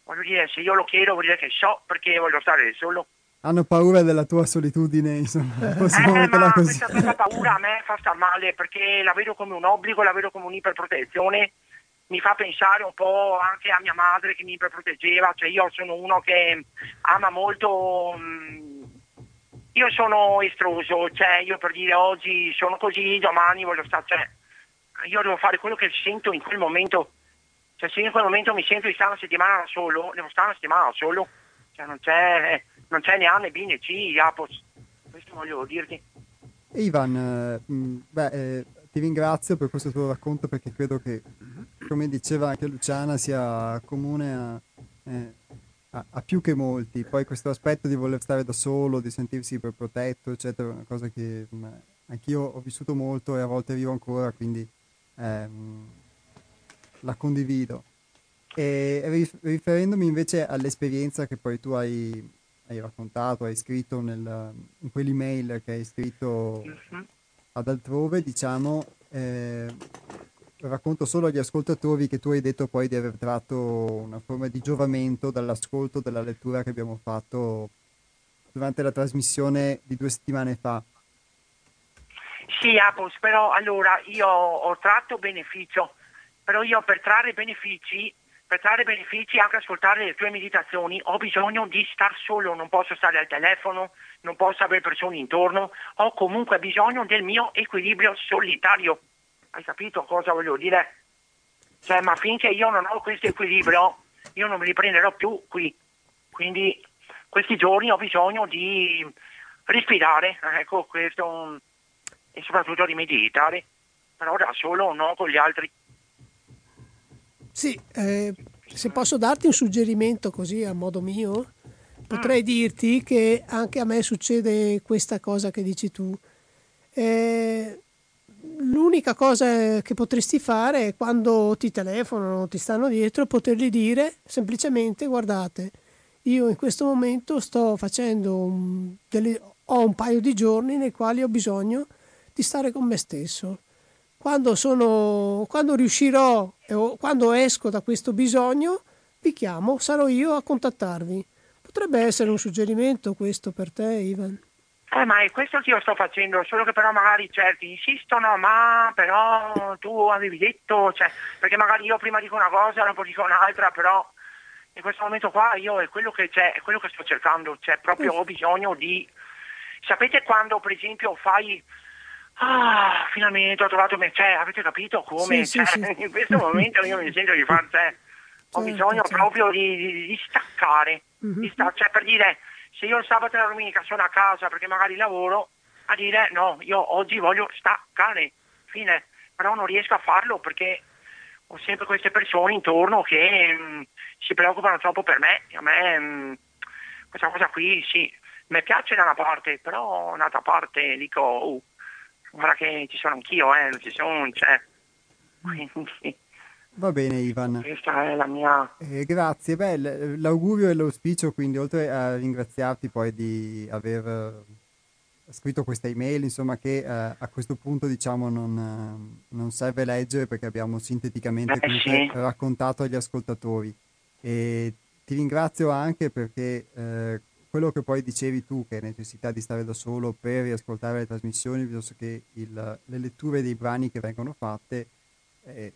voglio dire, se io lo chiedo vuol dire che so perché voglio stare solo. Hanno paura della tua solitudine, insomma, possiamo eh, metterla così. Questa paura a me fa star male perché la vedo come un obbligo, la vedo come un'iperprotezione, mi fa pensare un po' anche a mia madre che mi iperproteggeva, cioè io sono uno che ama molto... Mh, io sono estroso, cioè io per dire oggi sono così, domani voglio stare, cioè io devo fare quello che sento in quel momento cioè se in quel momento mi sento di stare una settimana solo, devo stare una settimana solo, cioè non c'è, non c'è né A né B né C, Apos. Questo voglio dirti. Ivan, eh, beh, eh, ti ringrazio per questo tuo racconto perché credo che, come diceva anche Luciana, sia comune a, eh, a, a, più che molti. Poi questo aspetto di voler stare da solo, di sentirsi protetto, eccetera, è una cosa che mh, anch'io ho vissuto molto e a volte vivo ancora, quindi ehm, la condivido. E riferendomi invece all'esperienza che poi tu hai, hai raccontato, hai scritto nel, in quell'email che hai scritto mhm. Ad altrove, diciamo, eh, racconto solo agli ascoltatori che tu hai detto poi di aver tratto una forma di giovamento dall'ascolto della lettura che abbiamo fatto durante la trasmissione di due settimane fa. Sì, Apos, però allora io ho tratto beneficio però io per trarre benefici, per trarre benefici anche ascoltare le tue meditazioni ho bisogno di star solo, non posso stare al telefono, non posso avere persone intorno, ho comunque bisogno del mio equilibrio solitario. Hai capito cosa voglio dire? Cioè, ma finché io non ho questo equilibrio, io non mi riprenderò più qui. Quindi questi giorni ho bisogno di respirare, ecco questo, e soprattutto di meditare, però da solo, non con gli altri. Sì, eh, se posso darti un suggerimento così a modo mio, potrei mm. dirti che anche a me succede questa cosa che dici tu. Eh, l'unica cosa che potresti fare è quando ti telefonano, ti stanno dietro, potergli dire semplicemente guardate, io in questo momento sto facendo un, delle, ho un paio di giorni nei quali ho bisogno di stare con me stesso quando, sono, quando riuscirò quando esco da questo bisogno, vi chiamo, sarò io a contattarvi. Potrebbe essere un suggerimento questo per te, Ivan? Eh, ma è questo che io sto facendo, solo che però magari certi insistono, ma però tu avevi detto, cioè, perché magari io prima dico una cosa, dopo dico un'altra, però in questo momento qua io è quello che c'è, è quello che sto cercando, cioè proprio ho bisogno di... Sapete quando per esempio fai Ah, finalmente ho trovato me, cioè, avete capito come? Sì, cioè, sì, sì. In questo momento io mi sento di fare, cioè, ho certo, bisogno certo. proprio di, di, di staccare, mm-hmm. sta- cioè per dire, se io il sabato e la domenica sono a casa perché magari lavoro, a dire no, io oggi voglio staccare, fine, però non riesco a farlo perché ho sempre queste persone intorno che mh, mm, si preoccupano troppo per me, a me mh, mm, questa cosa qui sì, mi piace da una parte, però un'altra parte dico, oh, guarda che ci sono anch'io, eh, non ci sono, cioè, quindi... Va bene Ivan. Questa è la mia... Eh, grazie, Beh, l'augurio e l'auspicio quindi oltre a ringraziarti poi di aver eh, scritto questa email, insomma che eh, a questo punto diciamo non, eh, non, serve leggere perché abbiamo sinteticamente eh, sì. raccontato agli ascoltatori. E ti ringrazio anche perché eh, quello che poi dicevi tu, che è necessità di stare da solo per riascoltare le trasmissioni, visto che il, le letture dei brani che vengono fatte eh,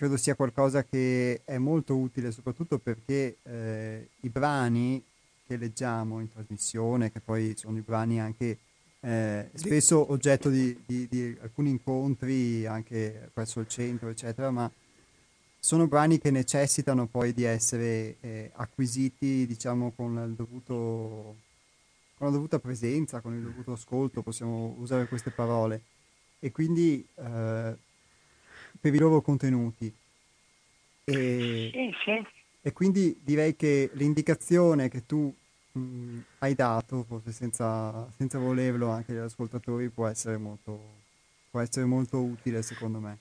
credo sia qualcosa che è molto utile soprattutto perché eh, i brani che leggiamo in trasmissione, che poi sono i brani anche eh, spesso oggetto di, di, di, alcuni incontri anche presso il centro, eccetera, ma sono brani che necessitano poi di essere eh, acquisiti, diciamo, con, il dovuto, con la dovuta presenza, con il dovuto ascolto, possiamo usare queste parole. E quindi eh, per i loro contenuti. E, sì, sì. e quindi direi che l'indicazione che tu mh, hai dato, forse senza, senza, volerlo anche agli ascoltatori, può essere molto, può essere molto utile secondo me.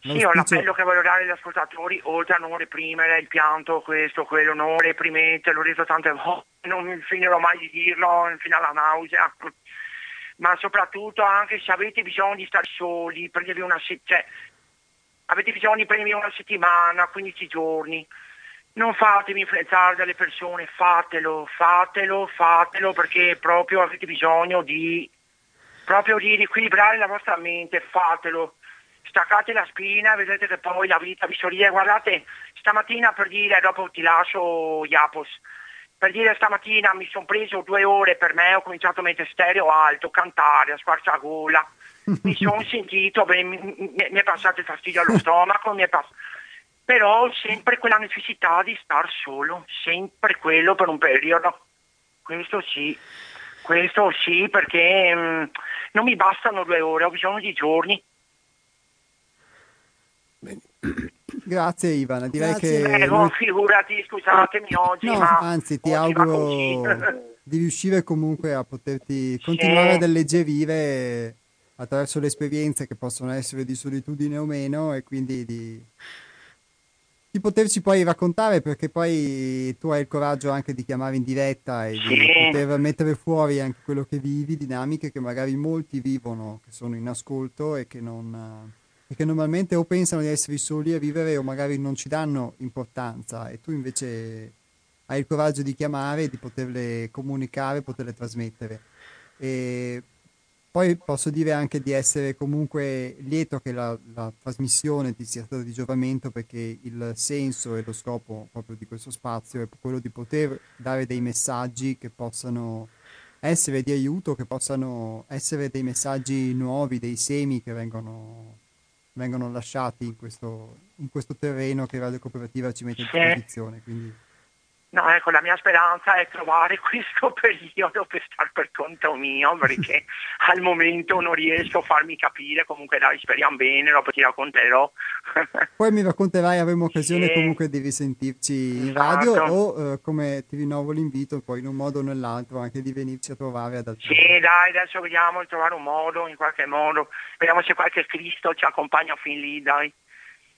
Sì, ho l'appello che voglio dare agli ascoltatori, oltre a non reprimere il pianto, questo, quello, non reprimete, l'ho detto tante volte, non finirò mai di dirlo, fino alla nausea, ma soprattutto anche se avete bisogno di stare soli, prendevi una, cioè, avete bisogno di prendermi una settimana, 15 giorni, non fatemi influenzare dalle persone, fatelo, fatelo, fatelo perché proprio avete bisogno di, proprio di riequilibrare la vostra mente, fatelo. Staccate la spina, vedete che poi la vita vi sorride. Guardate, stamattina per dire, dopo ti lascio Iapos, per dire stamattina mi sono preso due ore per me, ho cominciato a mettere stereo alto, cantare, a squarciagola mi sono sentito, beh, mi, mi, è passato il fastidio allo stomaco, mi è pass- però sempre quella necessità di star solo, sempre quello per un periodo. Questo sì, questo sì, perché mh, mm, non mi bastano due ore, ho bisogno di giorni. Grazie Ivan, direi Grazie. che... Eh, noi... figurati, scusatemi oggi, no, ma... Anzi, ti auguro di riuscire comunque a poterti continuare sì. ad alleggerire attraverso le esperienze che possono essere di solitudine o meno e quindi di, di poterci poi raccontare perché poi tu hai il coraggio anche di chiamare in diretta e di poter mettere fuori anche quello che vivi, dinamiche che magari molti vivono, che sono in ascolto e che, non, e che normalmente o pensano di essere soli a vivere o magari non ci danno importanza e tu invece hai il coraggio di chiamare, di poterle comunicare, poterle trasmettere. E poi posso dire anche di essere comunque lieto che la, la, trasmissione ti sia stata di giovamento perché il senso e lo scopo proprio di questo spazio è quello di poter dare dei messaggi che possano essere di aiuto, che possano essere dei messaggi nuovi, dei semi che vengono, vengono lasciati in questo, in questo terreno che Radio Cooperativa ci mette in disposizione. Quindi No, ecco, la mia speranza è trovare questo periodo per star per conto mio, perché al momento non riesco a farmi capire, comunque dai, speriamo bene, dopo ti racconterò. Poi mi racconterai, avremo occasione sì. comunque di risentirci in radio esatto. o eh, come ti rinnovo l'invito, poi in un modo o nell'altro anche di venirci a trovare ad altri. Sì, dai, adesso vediamo di trovare un modo, in qualche modo, vediamo se qualche Cristo ci accompagna fin lì, dai.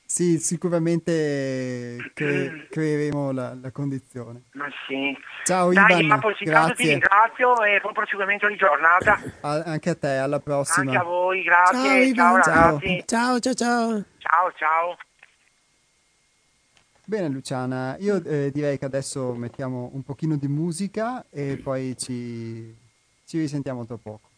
Sì, sicuramente cre- creeremo la, la, condizione. Ma sì. Ciao Dai, Ivan, grazie. ti ringrazio e buon proseguimento di giornata. A- anche a te, alla prossima. Anche a voi, grazie. Ciao, ciao, ciao, ciao, ciao. Ciao, ciao. Bene Luciana, io eh, direi che adesso mettiamo un pochino di musica e poi ci, ci risentiamo tra poco.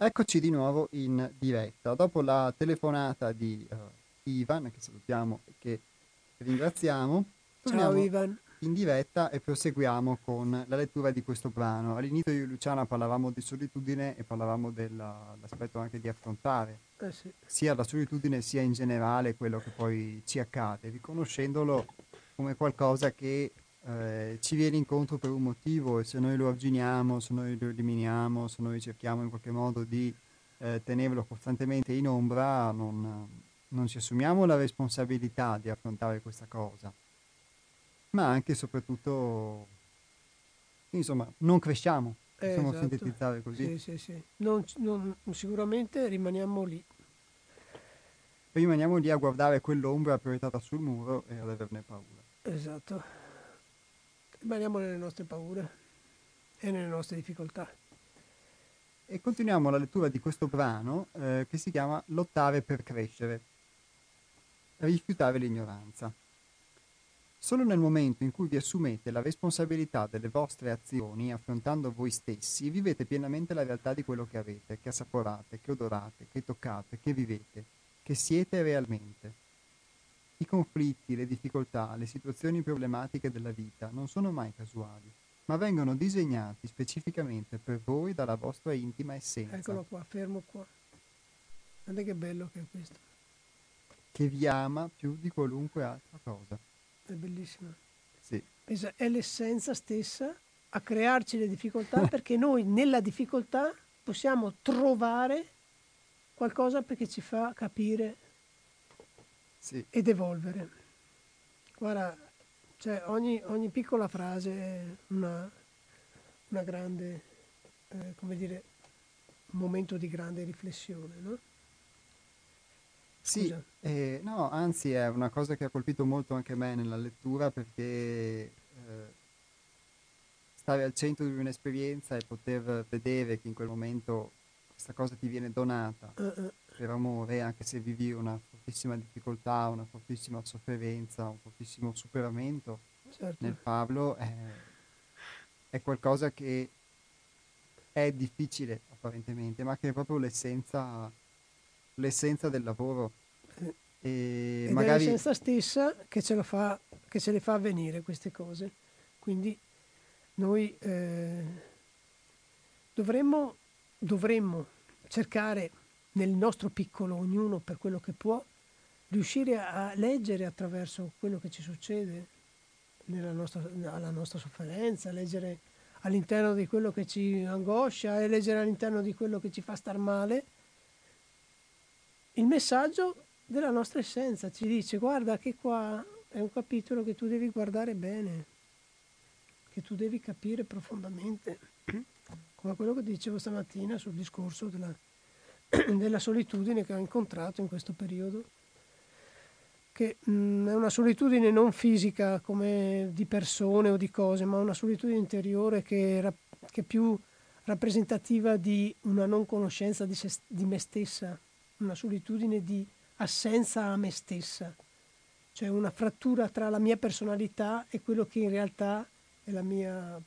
Eccoci di nuovo in diretta. Dopo la telefonata di uh, Ivan, che salutiamo e che ringraziamo, Ciao Ivan. in diretta e proseguiamo con la lettura di questo brano. All'inizio io e Luciana parlavamo di solitudine e parlavamo dell'aspetto anche di affrontare eh sì. sia la solitudine sia in generale quello che poi ci accade, riconoscendolo come qualcosa che eh, ci viene incontro per un motivo e se noi lo arginiamo, se noi lo eliminiamo, se noi cerchiamo in qualche modo di eh, tenerlo costantemente in ombra, non, non ci assumiamo la responsabilità di affrontare questa cosa, ma anche e soprattutto, insomma, non cresciamo. Possiamo esatto. sintetizzare così? Sì, sì, sì. Non, non, sicuramente rimaniamo lì. Rimaniamo lì a guardare quell'ombra proiettata sul muro e ad averne paura. Esatto. Rimaniamo nelle nostre paure e nelle nostre difficoltà. E continuiamo la lettura di questo brano eh, che si chiama Lottare per crescere. Rifiutare l'ignoranza. Solo nel momento in cui vi assumete la responsabilità delle vostre azioni, affrontando voi stessi, vivete pienamente la realtà di quello che avete, che assaporate, che odorate, che toccate, che vivete, che siete realmente. I conflitti, le difficoltà, le situazioni problematiche della vita non sono mai casuali, ma vengono disegnati specificamente per voi dalla vostra intima essenza. Eccolo qua, fermo qua. Guarda che bello che è questo. Che vi ama più di qualunque altra cosa. È bellissima. Sì. È l'essenza stessa a crearci le difficoltà perché noi nella difficoltà possiamo trovare qualcosa perché ci fa capire sì. ed evolvere. Guarda, cioè ogni, ogni piccola frase è una, una grande, eh, come dire, momento di grande riflessione, no? Sì, eh, no, anzi è una cosa che ha colpito molto anche me nella lettura perché eh, stare al centro di un'esperienza e poter vedere che in quel momento questa cosa ti viene donata uh-uh. Per amore, anche se vivi una fortissima difficoltà, una fortissima sofferenza, un fortissimo superamento certo. nel farlo, è, è qualcosa che è difficile apparentemente, ma che è proprio l'essenza l'essenza del lavoro. E Ed magari... è l'essenza stessa che ce, fa, che ce le fa avvenire queste cose. Quindi noi eh, dovremmo, dovremmo cercare nel nostro piccolo, ognuno per quello che può, riuscire a leggere attraverso quello che ci succede nostra, alla nostra sofferenza, leggere all'interno di quello che ci angoscia e leggere all'interno di quello che ci fa star male. Il messaggio della nostra essenza ci dice guarda che qua è un capitolo che tu devi guardare bene, che tu devi capire profondamente, come quello che dicevo stamattina sul discorso della, della solitudine che ho incontrato in questo periodo, che mh, mm, è una solitudine non fisica come di persone o di cose, ma una solitudine interiore che, che è più rappresentativa di una non conoscenza di, se, di me stessa una solitudine di assenza a me stessa, cioè una frattura tra la mia personalità e quello che in realtà è la mia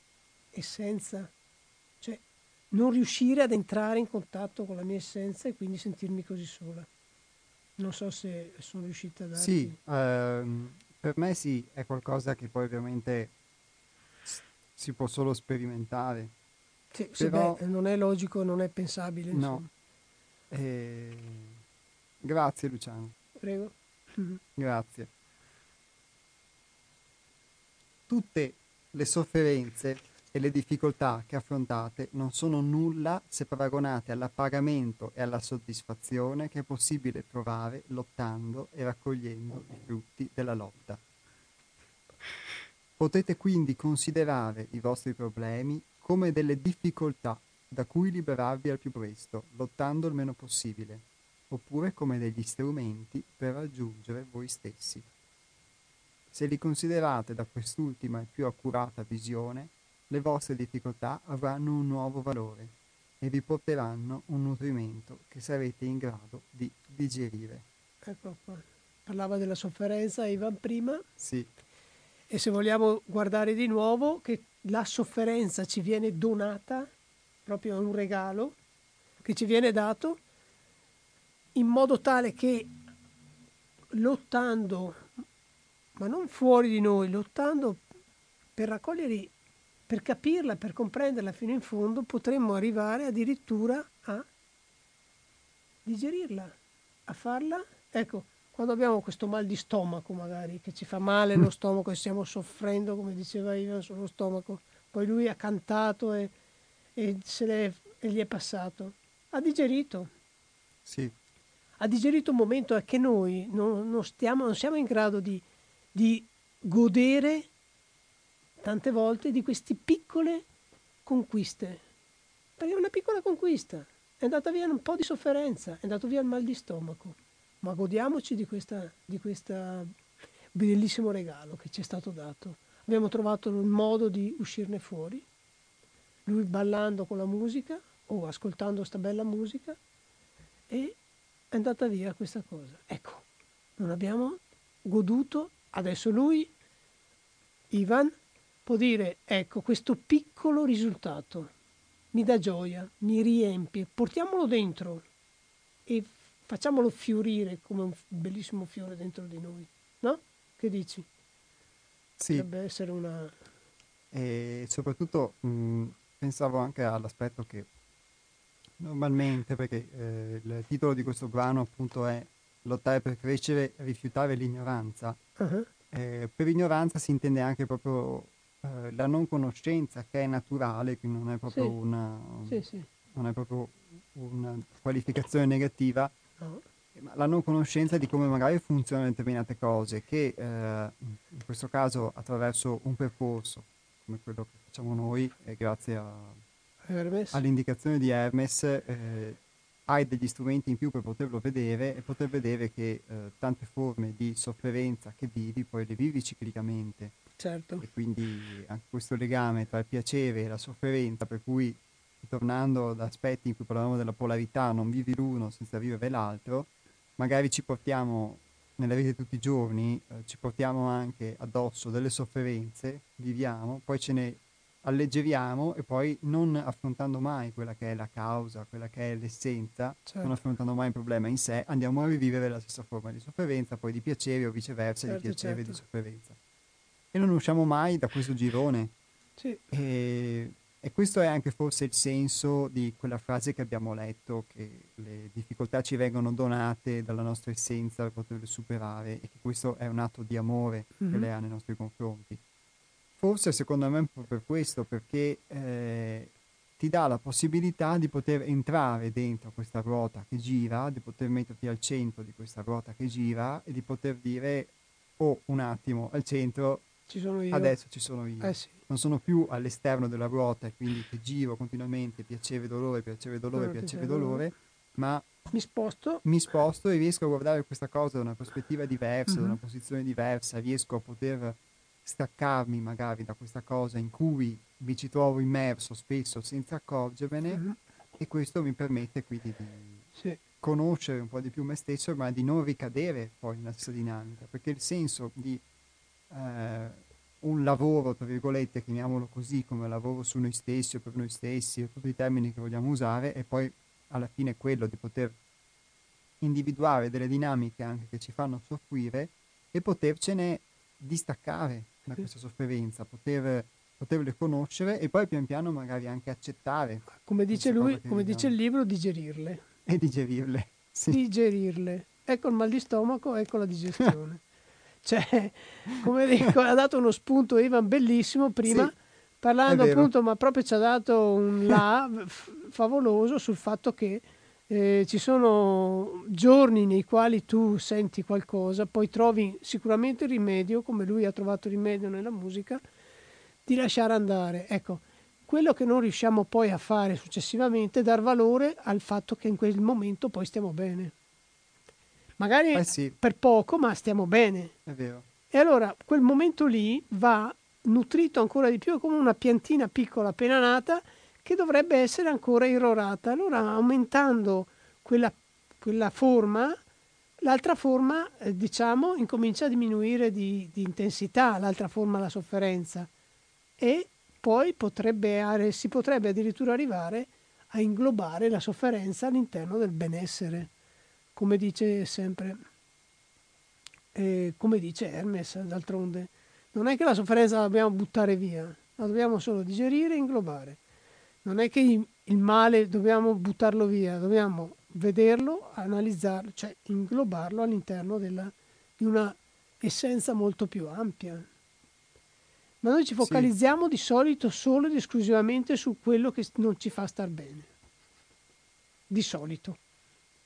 essenza, non riuscire ad entrare in contatto con la mia essenza e quindi sentirmi così sola. Non so se sono riuscita a dare. Sì, ehm, per me sì, è qualcosa che poi ovviamente si può solo sperimentare. Sì, Però... beh, non è logico, non è pensabile. No, e... Grazie Luciano. Prego. Grazie. Tutte le sofferenze e le difficoltà che affrontate non sono nulla se paragonate all'appagamento e alla soddisfazione che è possibile trovare lottando e raccogliendo i frutti della lotta. Potete quindi considerare i vostri problemi come delle difficoltà da cui liberarvi al più presto, lottando il meno possibile, oppure come degli strumenti per raggiungere voi stessi. Se li considerate da quest'ultima e più accurata visione, le vostre difficoltà avranno un nuovo valore e vi porteranno un nutrimento che sarete in grado di digerire. Ecco qua. Parlava della sofferenza Ivan prima. Sì. E se vogliamo guardare di nuovo che la sofferenza ci viene donata proprio un regalo che ci viene dato in modo tale che lottando, ma non fuori di noi, lottando per raccogliere, per capirla, per comprenderla fino in fondo, potremmo arrivare addirittura a digerirla, a farla. Ecco, quando abbiamo questo mal di stomaco magari, che ci fa male lo stomaco e stiamo soffrendo, come diceva Ivan, sullo stomaco, poi lui ha cantato e, e, e gli è passato. Ha digerito. Sì. Ha digerito un momento che noi non, non, stiamo, non siamo in grado di, di godere tante volte di queste piccole conquiste. Perché è una piccola conquista. È andata via un po' di sofferenza, è andato via il mal di stomaco. Ma godiamoci di questo bellissimo regalo che ci è stato dato. Abbiamo trovato il modo di uscirne fuori. Lui ballando con la musica o ascoltando questa bella musica e è andata via questa cosa. Ecco, non abbiamo goduto. Adesso lui, Ivan, può dire, ecco, questo piccolo risultato mi dà gioia, mi riempie, portiamolo dentro e facciamolo fiorire come un bellissimo fiore dentro di noi, no? Che dici? Sì. Potrebbe essere una... E soprattutto mh, pensavo anche all'aspetto che normalmente, perché eh, il titolo di questo brano appunto è Lottare per crescere rifiutare l'ignoranza. Uh-huh. Eh, per ignoranza si intende anche proprio eh, la non conoscenza che è naturale, quindi non è proprio, sì. Una, sì, sì. Non è proprio una qualificazione negativa, no. ma la non conoscenza di come magari funzionano determinate cose, che eh, in questo caso attraverso un percorso come quello che facciamo noi, e grazie a, all'indicazione di Hermes, eh, hai degli strumenti in più per poterlo vedere e poter vedere che eh, tante forme di sofferenza che vivi poi le vivi ciclicamente Certo. E quindi anche questo legame tra il piacere e la sofferenza, per cui tornando ad aspetti in cui parlavamo della polarità, non vivi l'uno senza vivere l'altro, magari ci portiamo nella vita di tutti i giorni, eh, ci portiamo anche addosso delle sofferenze, viviamo, poi ce ne alleggeriamo e poi non affrontando mai quella che è la causa, quella che è l'essenza, certo. non affrontando mai il problema in sé, andiamo a rivivere la stessa forma di sofferenza, poi di piacere o viceversa, certo, di piacere certo. e di sofferenza e non usciamo mai da questo girone. Sì. E, e, questo è anche forse il senso di quella frase che abbiamo letto, che le difficoltà ci vengono donate dalla nostra essenza per poterle superare e che questo è un atto di amore mm-hmm. che lei ha nei nostri confronti. Forse secondo me è proprio per questo, perché eh, ti dà la possibilità di poter entrare dentro questa ruota che gira, di poter metterti al centro di questa ruota che gira e di poter dire, oh un attimo, al centro ci sono io. Adesso ci sono io. Eh sì. Non sono più all'esterno della ruota e quindi che giro continuamente, piacere, dolore, piacere, dolore, no, piacere, dolore, ma mi sposto. mi sposto e riesco a guardare questa cosa da una prospettiva diversa, mm-hmm. da una mhm. posizione diversa, riesco a poter staccarmi magari da questa cosa in cui mi ci trovo immerso spesso senza accorgermene mm-hmm. e questo mi permette quindi di sì. conoscere un po' di più me stesso ma di non ricadere poi nella stessa dinamica perché il senso di eh, un lavoro, tra virgolette, chiamiamolo così, come lavoro su noi stessi o per noi stessi, o tutti i termini che vogliamo usare, e poi alla fine quello di poter individuare delle dinamiche anche che ci fanno soffrire e potercene distaccare da questa sofferenza, poter, poterle conoscere e poi pian piano magari anche accettare. Come dice lui, come dice il libro, digerirle. E digerirle. Sì. Digerirle. Ecco il mal di stomaco, ecco la digestione. Cioè, come dico, ha dato uno spunto Ivan bellissimo prima, sì, parlando appunto, ma proprio ci ha dato un là favoloso sul fatto che eh, ci sono giorni nei quali tu senti qualcosa, poi trovi sicuramente il rimedio, come lui ha trovato il rimedio nella musica, di lasciare andare. Ecco, quello che non riusciamo poi a fare successivamente è dar valore al fatto che in quel momento poi stiamo bene. Magari eh sì. per poco, ma stiamo bene. È vero. E allora quel momento lì va nutrito ancora di più, come una piantina piccola appena nata che dovrebbe essere ancora irrorata. Allora aumentando quella, quella forma, l'altra forma, eh, diciamo, incomincia a diminuire di, di, intensità, l'altra forma la sofferenza. E poi potrebbe, si potrebbe addirittura arrivare a inglobare la sofferenza all'interno del benessere, come dice sempre, eh, come dice Hermes d'altronde. Non è che la sofferenza la dobbiamo buttare via, la dobbiamo solo digerire e inglobare. Non è che il male dobbiamo buttarlo via, dobbiamo vederlo, analizzarlo, cioè inglobarlo all'interno della, di una essenza molto più ampia. Ma noi ci focalizziamo sì. di solito solo ed esclusivamente su quello che non ci fa star bene. Di solito,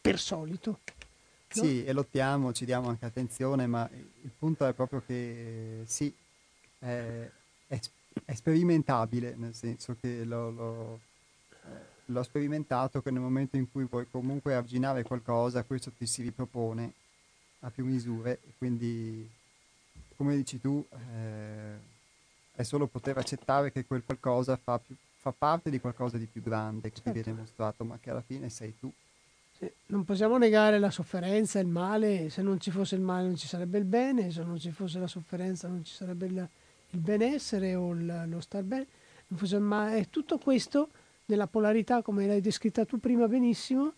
per solito. No? Sì, e lottiamo, ci diamo anche attenzione, ma il punto è proprio che sì, è, è, è sperimentabile, nel senso che lo, lo, l'ho sperimentato che nel momento in cui vuoi comunque arginare qualcosa, questo ti si ripropone a più misure, quindi come dici tu... Eh, è solo poter accettare che quel qualcosa fa, più, fa parte di qualcosa di più grande che certo. ti viene mostrato, ma che alla fine sei tu. Sì, non possiamo negare la sofferenza, il male, se non ci fosse il male non ci sarebbe il bene, se non ci fosse la sofferenza non ci sarebbe il, il benessere o il, lo star bene, non fosse il male. E tutto questo nella polarità, come l'hai descritta tu prima benissimo,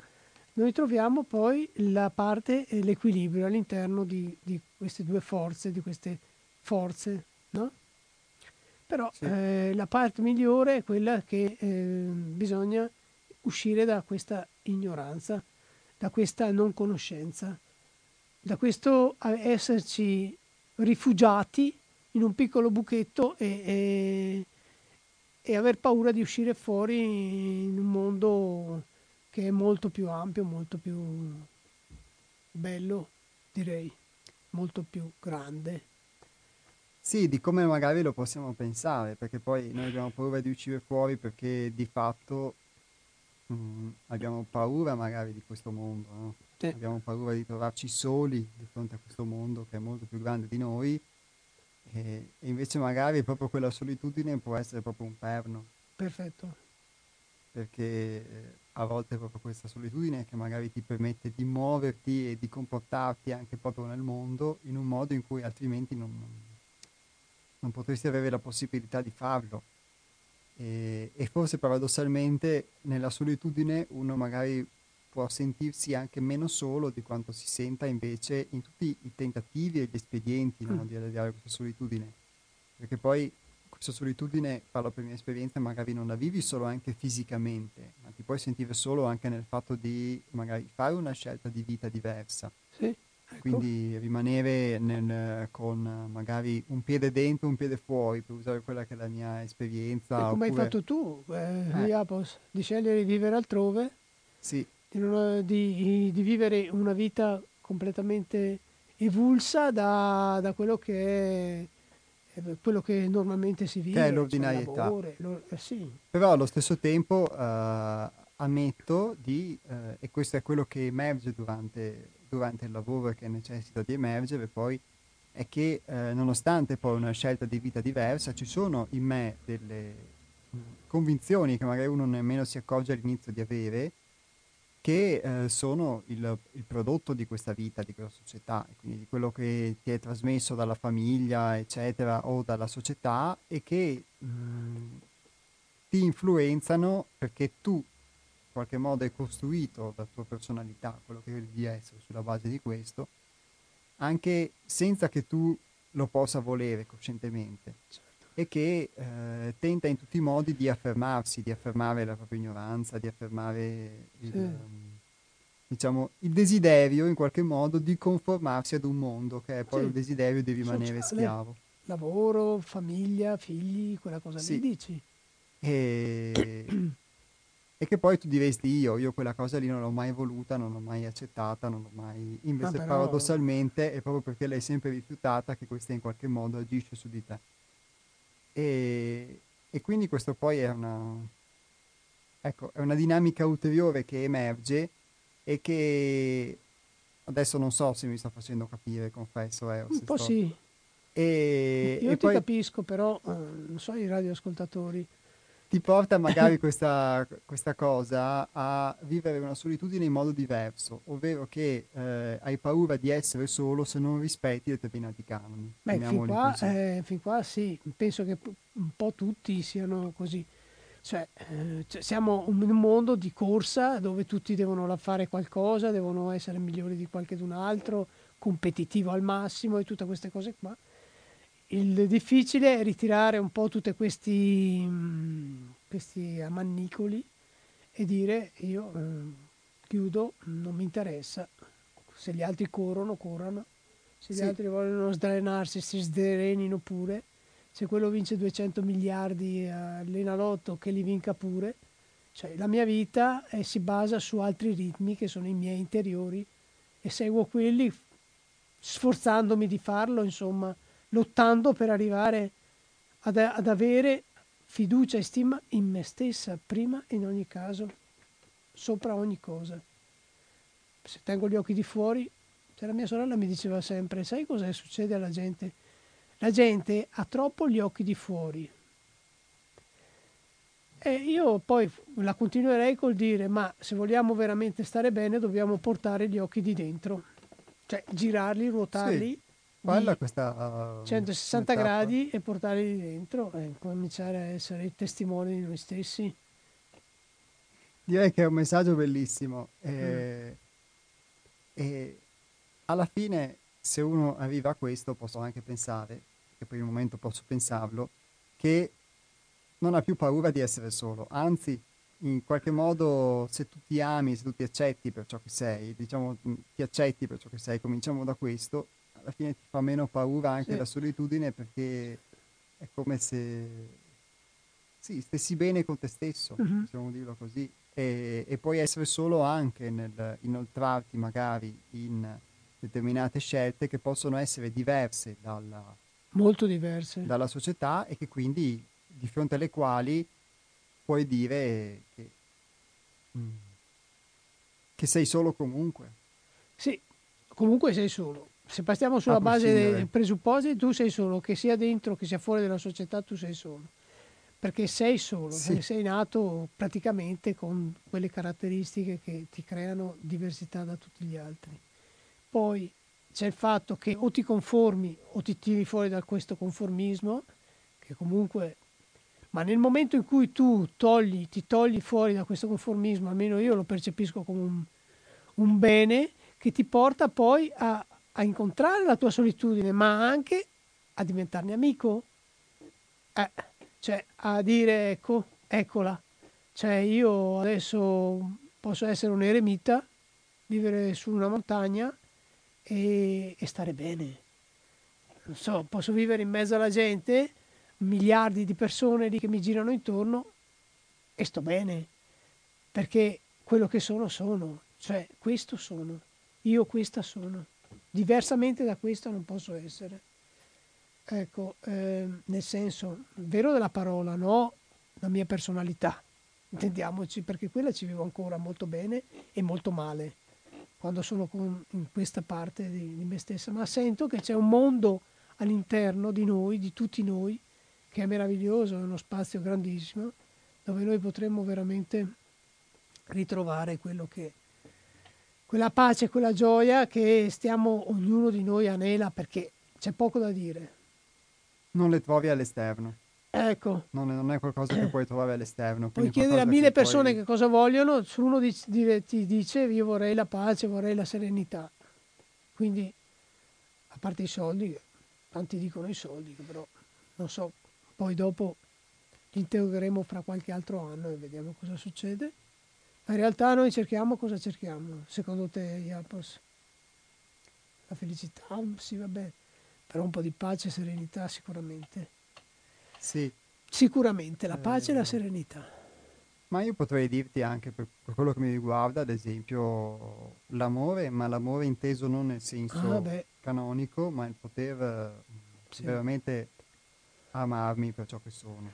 noi troviamo poi la parte l'equilibrio all'interno di, di queste due forze, di queste forze, no? Però sì. eh, la parte migliore è quella che eh, bisogna uscire da questa ignoranza, da questa non conoscenza, da questo esserci rifugiati in un piccolo buchetto e, e, e aver paura di uscire fuori in un mondo che è molto più ampio, molto più bello, direi, molto più grande. Sì, di come magari lo possiamo pensare, perché poi noi abbiamo paura di uscire fuori perché di fatto mh, mm, abbiamo paura magari di questo mondo, no? sì. abbiamo paura di trovarci soli di fronte a questo mondo che è molto più grande di noi e, e invece magari proprio quella solitudine può essere proprio un perno. Perfetto. Perché eh, a volte è proprio questa solitudine che magari ti permette di muoverti e di comportarti anche proprio nel mondo in un modo in cui altrimenti non, non potresti avere la possibilità di farlo. E, e, forse paradossalmente nella solitudine uno magari può sentirsi anche meno solo di quanto si senta invece in tutti i tentativi e gli espedienti no, mm. di alleviare questa solitudine. Perché poi questa solitudine, parlo per mia esperienza, magari non la vivi solo anche fisicamente, ma ti puoi sentire solo anche nel fatto di magari fare una scelta di vita diversa. Sì. Ecco. Quindi rimanere nel, con magari un piede dentro, un piede fuori, per usare quella che è la mia esperienza. E come oppure... hai fatto tu, eh, eh. di scegliere di vivere altrove, sì. di, non, di, di, vivere una vita completamente evulsa da, da quello che è quello che normalmente si vive, che è l'ordinarietà. Lavoro, lo, eh, sì. Però allo stesso tempo eh, ammetto di, eh, e questo è quello che emerge durante durante il lavoro che necessita di emergere poi è che eh, nonostante poi una scelta di vita diversa ci sono in me delle convinzioni che magari uno nemmeno si accorge all'inizio di avere che eh, sono il, il, prodotto di questa vita, di questa società, quindi di quello che ti è trasmesso dalla famiglia, eccetera, o dalla società e che mh, ti influenzano perché tu qualche modo hai costruito la tua personalità, quello che credi di essere sulla base di questo, anche senza che tu lo possa volere coscientemente. Certo. E che eh, tenta in tutti i modi di affermarsi, di affermare la propria ignoranza, di affermare il, sì. um, diciamo, il desiderio in qualche modo di conformarsi ad un mondo che è poi sì. il desiderio di rimanere Sociale, schiavo. Lavoro, famiglia, figli, quella cosa sì. lì dici. E e che poi tu diresti io, io quella cosa lì non l'ho mai voluta, non l'ho mai accettata, non l'ho mai... Invece però... paradossalmente è proprio perché l'hai sempre rifiutata che questa in qualche modo agisce su di te. E, e quindi questo poi è una, ecco, è una dinamica ulteriore che emerge e che adesso non so se mi sto facendo capire, confesso. Eh, Un po' sto... sì. E, Io e ti poi... capisco, però eh, non so i radioascoltatori ti porta magari questa, questa, cosa a vivere una solitudine in modo diverso, ovvero che eh, hai paura di essere solo se non rispetti determinati canoni. Beh, fin qua, eh, fin qua, sì, penso che un po' tutti siano così. Cioè, eh, cioè, siamo un mondo di corsa dove tutti devono fare qualcosa, devono essere migliori di qualcun altro, competitivo al massimo e tutte queste cose qua. Il difficile è ritirare un po' tutti questi, mm, questi ammannicoli e dire io eh, chiudo, non mi interessa, se gli altri corrono, corrano, se gli sì. altri vogliono sdrenarsi, si sdrenino pure, se quello vince 200 miliardi all'Enalotto che li vinca pure, cioè la mia vita è, si basa su altri ritmi che sono i miei interiori e seguo quelli sforzandomi di farlo, insomma, lottando per arrivare ad, ad avere fiducia e stima in me stessa, prima in ogni caso, sopra ogni cosa. Se tengo gli occhi di fuori, cioè la mia sorella mi diceva sempre, sai cosa succede alla gente? La gente ha troppo gli occhi di fuori. E io poi la continuerei col dire, ma se vogliamo veramente stare bene dobbiamo portare gli occhi di dentro, cioè girarli, ruotarli. Sì Quella questa uh, 160 metafora. gradi e portarli dentro e cominciare a essere i testimoni di noi stessi. Direi che è un messaggio bellissimo e, mm. e alla fine se uno arriva a questo posso anche pensare, che per il momento posso pensarlo, che non ha più paura di essere solo, anzi in qualche modo se tu ti ami, se tu ti accetti per ciò che sei, diciamo ti accetti per ciò che sei, cominciamo da questo, alla fine ti fa meno paura anche sì. la solitudine perché è come se sì, stessi bene con te stesso, uh-huh. possiamo dirlo così, e, e, puoi essere solo anche nel inoltrarti magari in determinate scelte che possono essere diverse dalla, molto diverse dalla società e che quindi di fronte alle quali puoi dire che, mm, che sei solo comunque. Sì, comunque sei solo se partiamo sulla base dei presupposti, tu sei solo, che sia dentro che sia fuori dalla società, tu sei solo. Perché sei solo, sì. sei nato praticamente con quelle caratteristiche che ti creano diversità da tutti gli altri. Poi c'è il fatto che o ti conformi o ti tiri fuori da questo conformismo, che comunque... Ma nel momento in cui tu togli, ti togli fuori da questo conformismo, almeno io lo percepisco come un, un bene che ti porta poi a, a incontrare la tua solitudine, ma anche a diventarne amico. Eh, cioè a dire ecco, eccola. Cioè io adesso posso essere un eremita, vivere su una montagna e, e stare bene. Non so, posso vivere in mezzo alla gente, miliardi di persone lì che mi girano intorno e sto bene. Perché quello che sono sono, cioè questo sono, io questa sono. Diversamente da questo non posso essere. Ecco, eh, nel senso vero della parola, no la mia personalità, intendiamoci, perché quella ci vivo ancora molto bene e molto male quando sono con, in questa parte di, di me stessa, ma sento che c'è un mondo all'interno di noi, di tutti noi, che è meraviglioso, è uno spazio grandissimo, dove noi potremmo veramente ritrovare quello che quella pace, quella gioia che stiamo, ognuno di noi anela perché c'è poco da dire. Non le trovi all'esterno. Ecco. Non è, non è qualcosa che puoi trovare all'esterno. Puoi chiedere a mille che persone poi... che cosa vogliono, su uno di, di, ti dice io vorrei la pace, vorrei la serenità. Quindi, a parte i soldi, tanti dicono i soldi, però non so, poi dopo li interrogheremo fra qualche altro anno e vediamo cosa succede. Ma in realtà noi cerchiamo cosa cerchiamo, secondo te, Iapos? La felicità? Sì, vabbè, però un po' di pace e serenità sicuramente. Sì. Sicuramente la pace eh, e la eh. serenità. Ma io potrei dirti anche per, per, quello che mi riguarda, ad esempio, l'amore, ma l'amore inteso non nel senso ah, canonico, ma il poter eh, sì. veramente amarmi per ciò che sono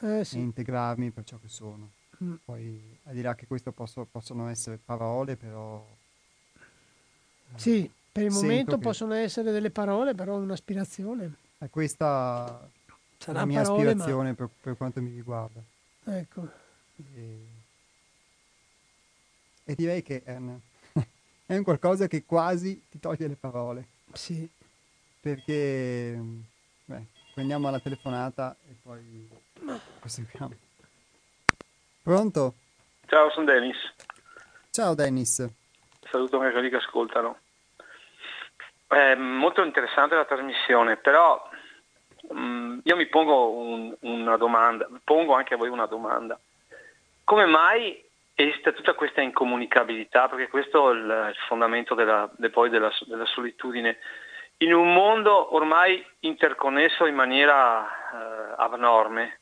eh, sì. e integrarmi per ciò che sono. Mm. Poi al di là che questo posso, possono essere parole, però... Eh, sì, per il momento che... possono essere delle parole, però è un'aspirazione. È questa Sarà la mia parole, aspirazione ma... per, per, quanto mi riguarda. Ecco. E, e direi che è un, è un qualcosa che quasi ti toglie le parole. Sì. Perché, beh, prendiamo la telefonata e poi proseguiamo. Pronto? Ciao, sono Dennis. Ciao Dennis. Saluto anche quelli che ascoltano. È molto interessante la trasmissione, però um, io mi pongo un, una domanda, pongo anche a voi una domanda. Come mai esiste tutta questa incomunicabilità? Perché questo è il, il fondamento della, de poi della, della, solitudine. In un mondo ormai interconnesso in maniera eh, abnorme,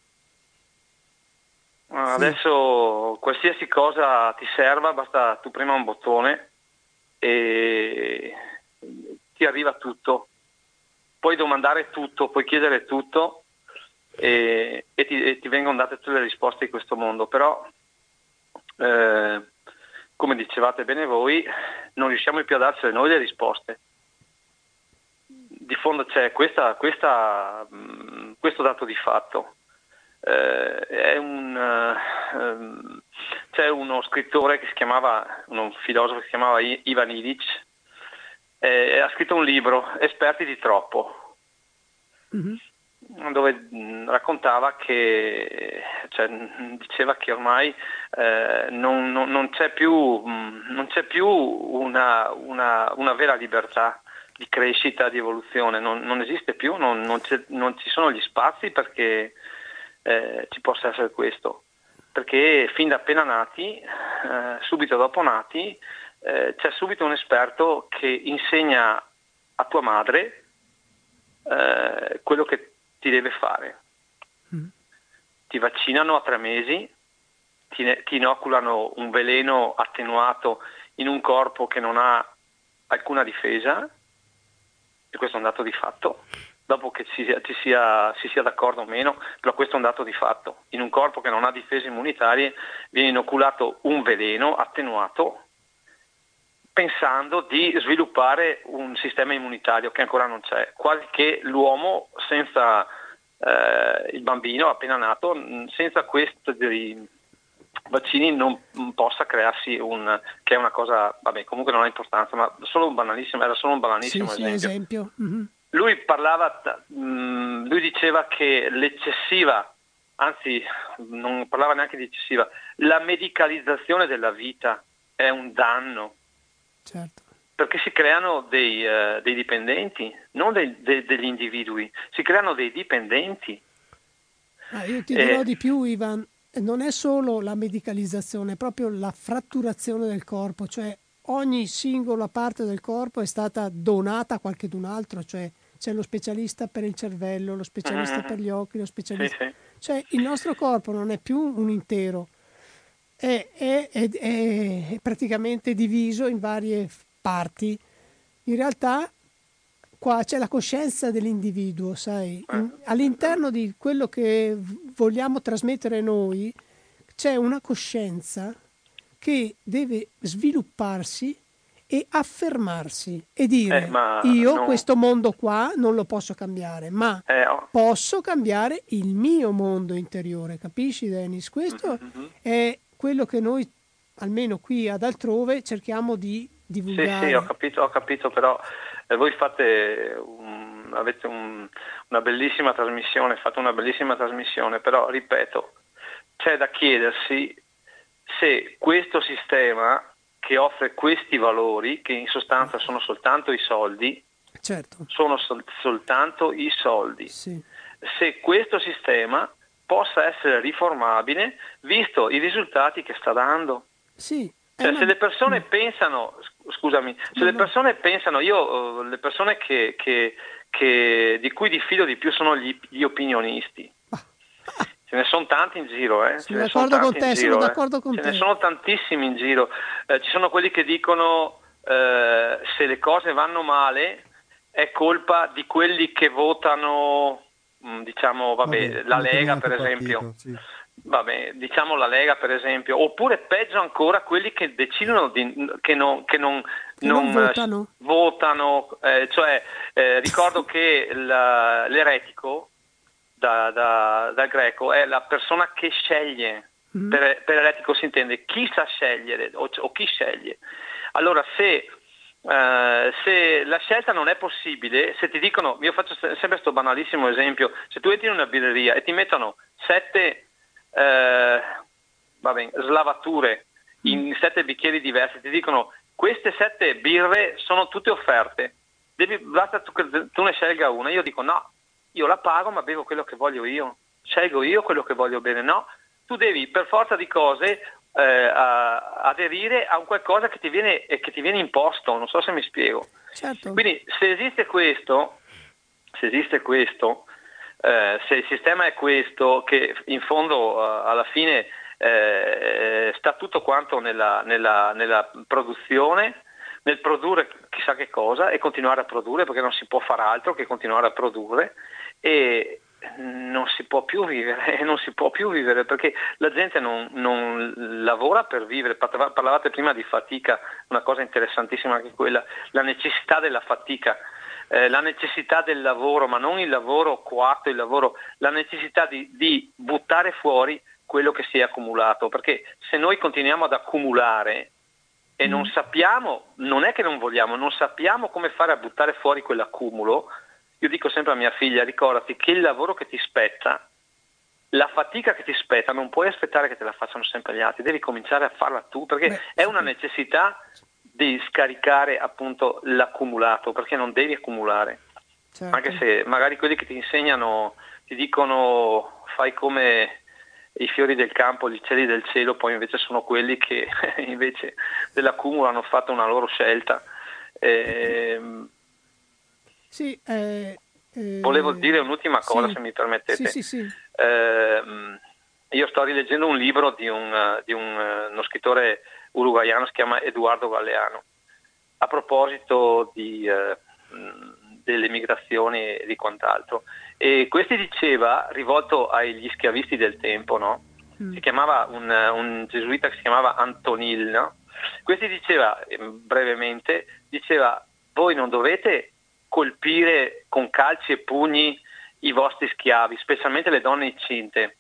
Adesso qualsiasi cosa ti serva, basta tu prima un bottone e ti arriva tutto. Puoi domandare tutto, puoi chiedere tutto e, e, ti, e ti, vengono date tutte le risposte di questo mondo. Però, eh, come dicevate bene voi, non riusciamo più a darcele noi le risposte. Di fondo c'è questa, questa, mh, questo dato di fatto eh, un, uh, c'è uno scrittore che si chiamava, un filosofo che si chiamava Ivan Illich, eh, ha scritto un libro, Esperti di troppo, mm-hmm. dove mh, raccontava che, cioè, diceva che ormai eh, non, non, non, c'è più, mh, non c'è più una, una, una, vera libertà di crescita, di evoluzione, non, esiste più, non, ci sono gli spazi perché eh, ci possa essere questo, perché fin da appena nati, eh, subito dopo nati, eh, c'è subito un esperto che insegna a tua madre eh, quello che ti deve fare. Mm. Ti vaccinano a tre mesi, ti, ti inoculano un veleno attenuato in un corpo che non ha alcuna difesa, e questo è un dato di fatto, dopo che ci sia, ci sia, si sia d'accordo o meno, però questo è un dato di fatto. In un corpo che non ha difese immunitarie viene inoculato un veleno attenuato pensando di sviluppare un sistema immunitario che ancora non c'è, quasi che l'uomo senza eh, il bambino appena nato, senza questi vaccini non possa crearsi un che è una cosa, vabbè comunque non ha importanza, ma solo un banalissimo, era solo un banalissimo sì, esempio. Sì, esempio. Mm-hmm. Lui parlava, mh, lui diceva che l'eccessiva, anzi non parlava neanche di eccessiva, la medicalizzazione della vita è un danno. Certo. Perché si creano dei, uh, dei dipendenti, non dei, de, degli individui, si creano dei dipendenti. Ah, io ti dirò eh, di più, Ivan, non è solo la medicalizzazione, è proprio la fratturazione del corpo, cioè ogni singola parte del corpo è stata donata a qualcun altro, cioè c'è lo specialista per il cervello, lo specialista mm-hmm. per gli occhi, lo specialista... Sì, sì. Cioè il nostro corpo non è più un intero, è, è, è, è praticamente diviso in varie parti. In realtà qua c'è la coscienza dell'individuo, sai? Eh. all'interno di quello che vogliamo trasmettere noi c'è una coscienza che deve svilupparsi e affermarsi e dire eh, io non... questo mondo qua non lo posso cambiare, ma eh, oh. posso cambiare il mio mondo interiore, capisci Dennis? Questo mm-hmm. è quello che noi, almeno qui ad altrove, cerchiamo di divulgare. Sì, sì, ho capito, ho capito però eh, voi fate un, avete un, una bellissima trasmissione, fate una bellissima trasmissione, però ripeto, c'è da chiedersi se questo sistema che offre questi valori, che in sostanza sono soltanto i soldi, certo. sono sol- soltanto i soldi. Sì. Se questo sistema possa essere riformabile, visto i risultati che sta dando. Sì. Cioè, una... se le persone mm. pensano, scusami, se no, le persone no. pensano, io, uh, le persone che, che, che, di cui diffido di più sono gli, gli opinionisti. Ce ne sono tanti in giro, eh? Sono d'accordo con te, giro, sono d'accordo con Ce te. ne sono tantissimi in giro. Eh, ci sono quelli che dicono eh, se le cose vanno male è colpa di quelli che votano, mm, diciamo, vabbè, vabbè la Lega per esempio. Partito, sì. Vabbè, diciamo la Lega per esempio, oppure peggio ancora quelli che decidono di, che non, che non, che non, non votano, votano eh, cioè eh, ricordo che l'eretico da, da, dal greco è la persona che sceglie. Mm-hmm. Per, per, eretico si intende chi sa scegliere o, o chi sceglie. Allora se, uh, se, la scelta non è possibile, se ti dicono, io faccio sempre questo banalissimo esempio, se tu entri in una birreria e ti mettono sette uh, vabbè, slavature in sette bicchieri diversi, ti dicono queste sette birre sono tutte offerte, Devi, basta tu, tu ne scelga una, io dico no, io la pago ma bevo quello che voglio io, scelgo io quello che voglio bene, no, tu devi per forza di cose eh, a, aderire a un qualcosa che ti, viene, eh, che ti viene imposto, non so se mi spiego. Certo. Quindi se esiste questo, se esiste questo, eh, se il sistema è questo, che in fondo uh, alla fine eh, sta tutto quanto nella, nella, nella, produzione, nel produrre chissà che cosa e continuare a produrre perché non si può fare altro che continuare a produrre e non si può più vivere, non si può più vivere perché la gente non, non lavora per vivere, parlavate prima di fatica, una cosa interessantissima anche quella, la necessità della fatica eh, la necessità del lavoro, ma non il lavoro coatto, il lavoro, la necessità di, di buttare fuori quello che si è accumulato, perché se noi continuiamo ad accumulare e non mm. sappiamo, non è che non vogliamo, non sappiamo come fare a buttare fuori quell'accumulo, io dico sempre a mia figlia, ricordati che il lavoro che ti spetta, la fatica che ti spetta, non puoi aspettare che te la facciano sempre gli altri, devi cominciare a farla tu, perché Beh, è una necessità di scaricare appunto l'accumulato, perché non devi accumulare. Certo. Anche se magari quelli che ti insegnano ti dicono fai come i fiori del campo, gli uccelli del cielo, poi invece sono quelli che invece dell'accumulo hanno fatto una loro scelta. Eh, sì, eh, eh, volevo dire un'ultima cosa, sì, se mi permettete. Sì, sì, ehm, io sto rileggendo un libro di, un, di un, uno scrittore uruguaiano si chiama Eduardo Galeano. A proposito di, eh, delle migrazioni e di quant'altro. E questi diceva, rivolto agli schiavisti del tempo, no? mm. si chiamava un, un, gesuita che si chiamava Antonil, no? questi diceva brevemente, diceva voi non dovete colpire con calci e pugni i vostri schiavi, specialmente le donne incinte,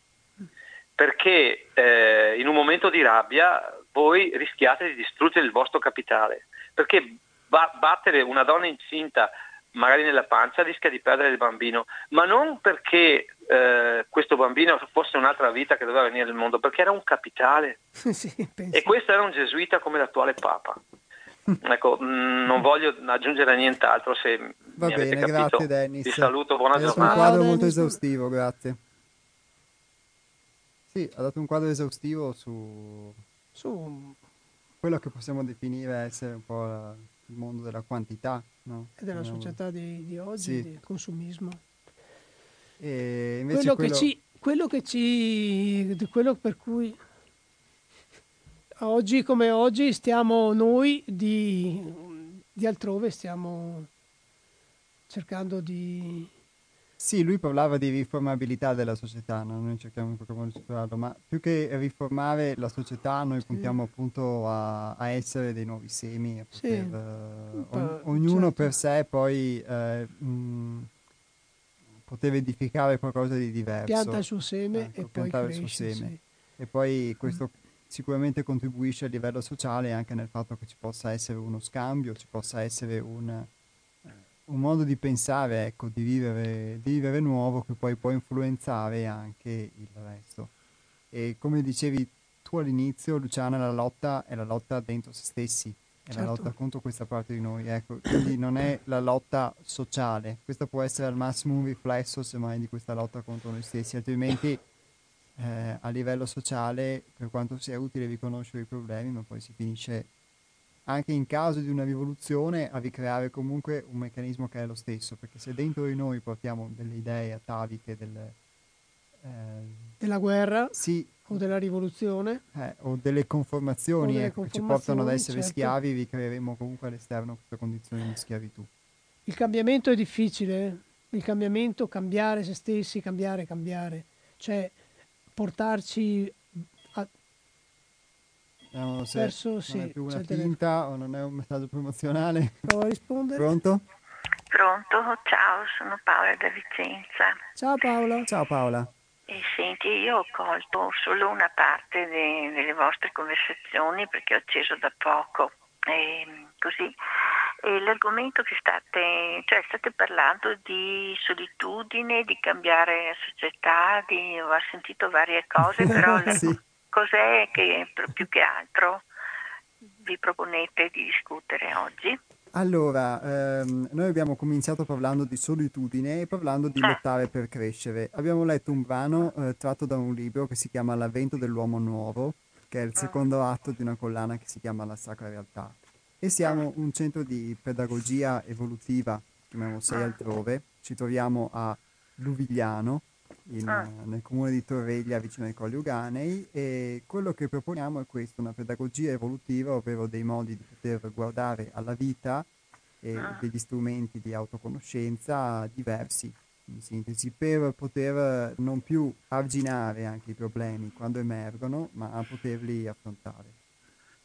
perché eh, in un momento di rabbia voi rischiate di distruggere il vostro capitale, perché ba- battere una donna incinta magari nella pancia rischia di perdere il bambino, ma non perché eh, questo bambino fosse un'altra vita che doveva venire nel mondo, perché era un capitale. sì, e questo era un gesuita come l'attuale Papa. Ecco, mh, mm, non voglio aggiungere nient'altro se Va bene, grazie Dennis. Ti saluto, buona giornata. un quadro Dennis. molto esaustivo, grazie. Sì, ha dato un quadro esaustivo su, su quello che possiamo definire essere un po' la, il mondo della quantità. No? E della società di, di oggi, sì. del consumismo. E quello, quello... Che ci, quello che ci... quello per cui oggi come oggi stiamo noi di, di altrove, stiamo cercando di sì, lui parlava di riformabilità della società, no? noi cerchiamo in qualche modo di superarlo, ma più che riformare la società noi puntiamo sì. appunto a, a, essere dei nuovi semi, a poter, sì. uh, on, ognuno certo. per sé poi uh, mh, poter edificare qualcosa di diverso. Pianta il suo seme ecco, e poi cresce, il suo seme. Sì. E poi questo mm. Sicuramente contribuisce a livello sociale anche nel fatto che ci possa essere uno scambio, ci possa essere un un modo di pensare, ecco, di vivere, di vivere nuovo che poi può influenzare anche il resto. E come dicevi tu all'inizio, Luciana, la lotta è la lotta dentro se stessi, è certo. la lotta contro questa parte di noi, ecco, quindi non è la lotta sociale, questo può essere al massimo un riflesso semmai di questa lotta contro noi stessi, altrimenti eh, a livello sociale, per quanto sia utile riconoscere i problemi, ma poi si finisce anche in caso di una rivoluzione a ricreare comunque un meccanismo che è lo stesso, perché se dentro di noi portiamo delle idee ataviche del, eh, della guerra sì, o della rivoluzione eh, o delle conformazioni, o delle ecco, che ci portano ad essere certo. schiavi, ricreeremo comunque all'esterno questa condizione di schiavitù. Il cambiamento è difficile, il cambiamento, cambiare se stessi, cambiare, cambiare, cioè portarci Vediamo se Verso, non sì, è più una finta o non è un messaggio promozionale. Prova a rispondere. Pronto? Pronto, ciao, sono Paola da Vicenza. Ciao Paola. Ciao Paola. E senti, io ho colto solo una parte de- delle vostre conversazioni perché ho acceso da poco. E così. E l'argomento che state, cioè state parlando di solitudine, di cambiare società, di, ho sentito varie cose, però sì cos'è che più che altro vi proponete di discutere oggi? Allora, ehm, noi abbiamo cominciato parlando di solitudine e parlando di ah. lottare per crescere. Abbiamo letto un brano eh, tratto da un libro che si chiama L'avvento dell'uomo nuovo, che è il ah. secondo atto di una collana che si chiama La Sacra Realtà. E siamo un centro di pedagogia evolutiva, chiamiamo Sei altrove. Ci troviamo a Luvigliano, in, ah. nel comune di Torreglia vicino ai Colli Uganei e quello che proponiamo è questo, una pedagogia evolutiva, ovvero dei modi di poter guardare alla vita e ah. degli strumenti di autoconoscenza diversi, in sintesi, per poter non più arginare anche i problemi quando emergono, ma poterli affrontare.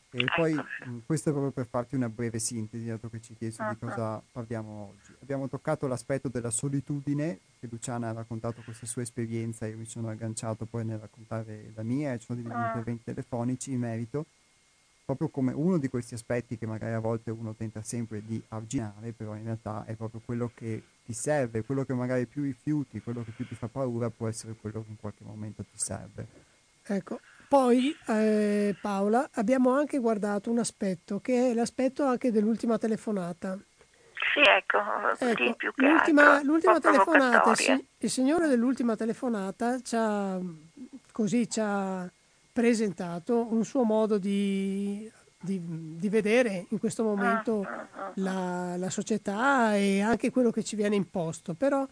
E poi ecco. questo è proprio per farti una breve sintesi, dato che ci hai chiesto di cosa parliamo oggi. Abbiamo toccato l'aspetto della solitudine, che Luciana ha raccontato questa sua esperienza, io mi sono agganciato poi nel raccontare la mia, e ci sono degli ah. interventi telefonici in merito, proprio come uno di questi aspetti che magari a volte uno tenta sempre di arginare, però in realtà è proprio quello che ti serve, quello che magari più rifiuti, quello che più ti fa paura può essere quello che in qualche momento ti serve. Ecco, poi eh, Paola abbiamo anche guardato un aspetto che è l'aspetto anche dell'ultima telefonata. Sì, ecco, ecco più che l'ultima, altro, l'ultima telefonata, il, signore dell'ultima telefonata ci ha, così ci ha presentato un suo modo di, di, di vedere in questo momento ah, ah, ah, la, la società e anche quello che ci viene imposto. Però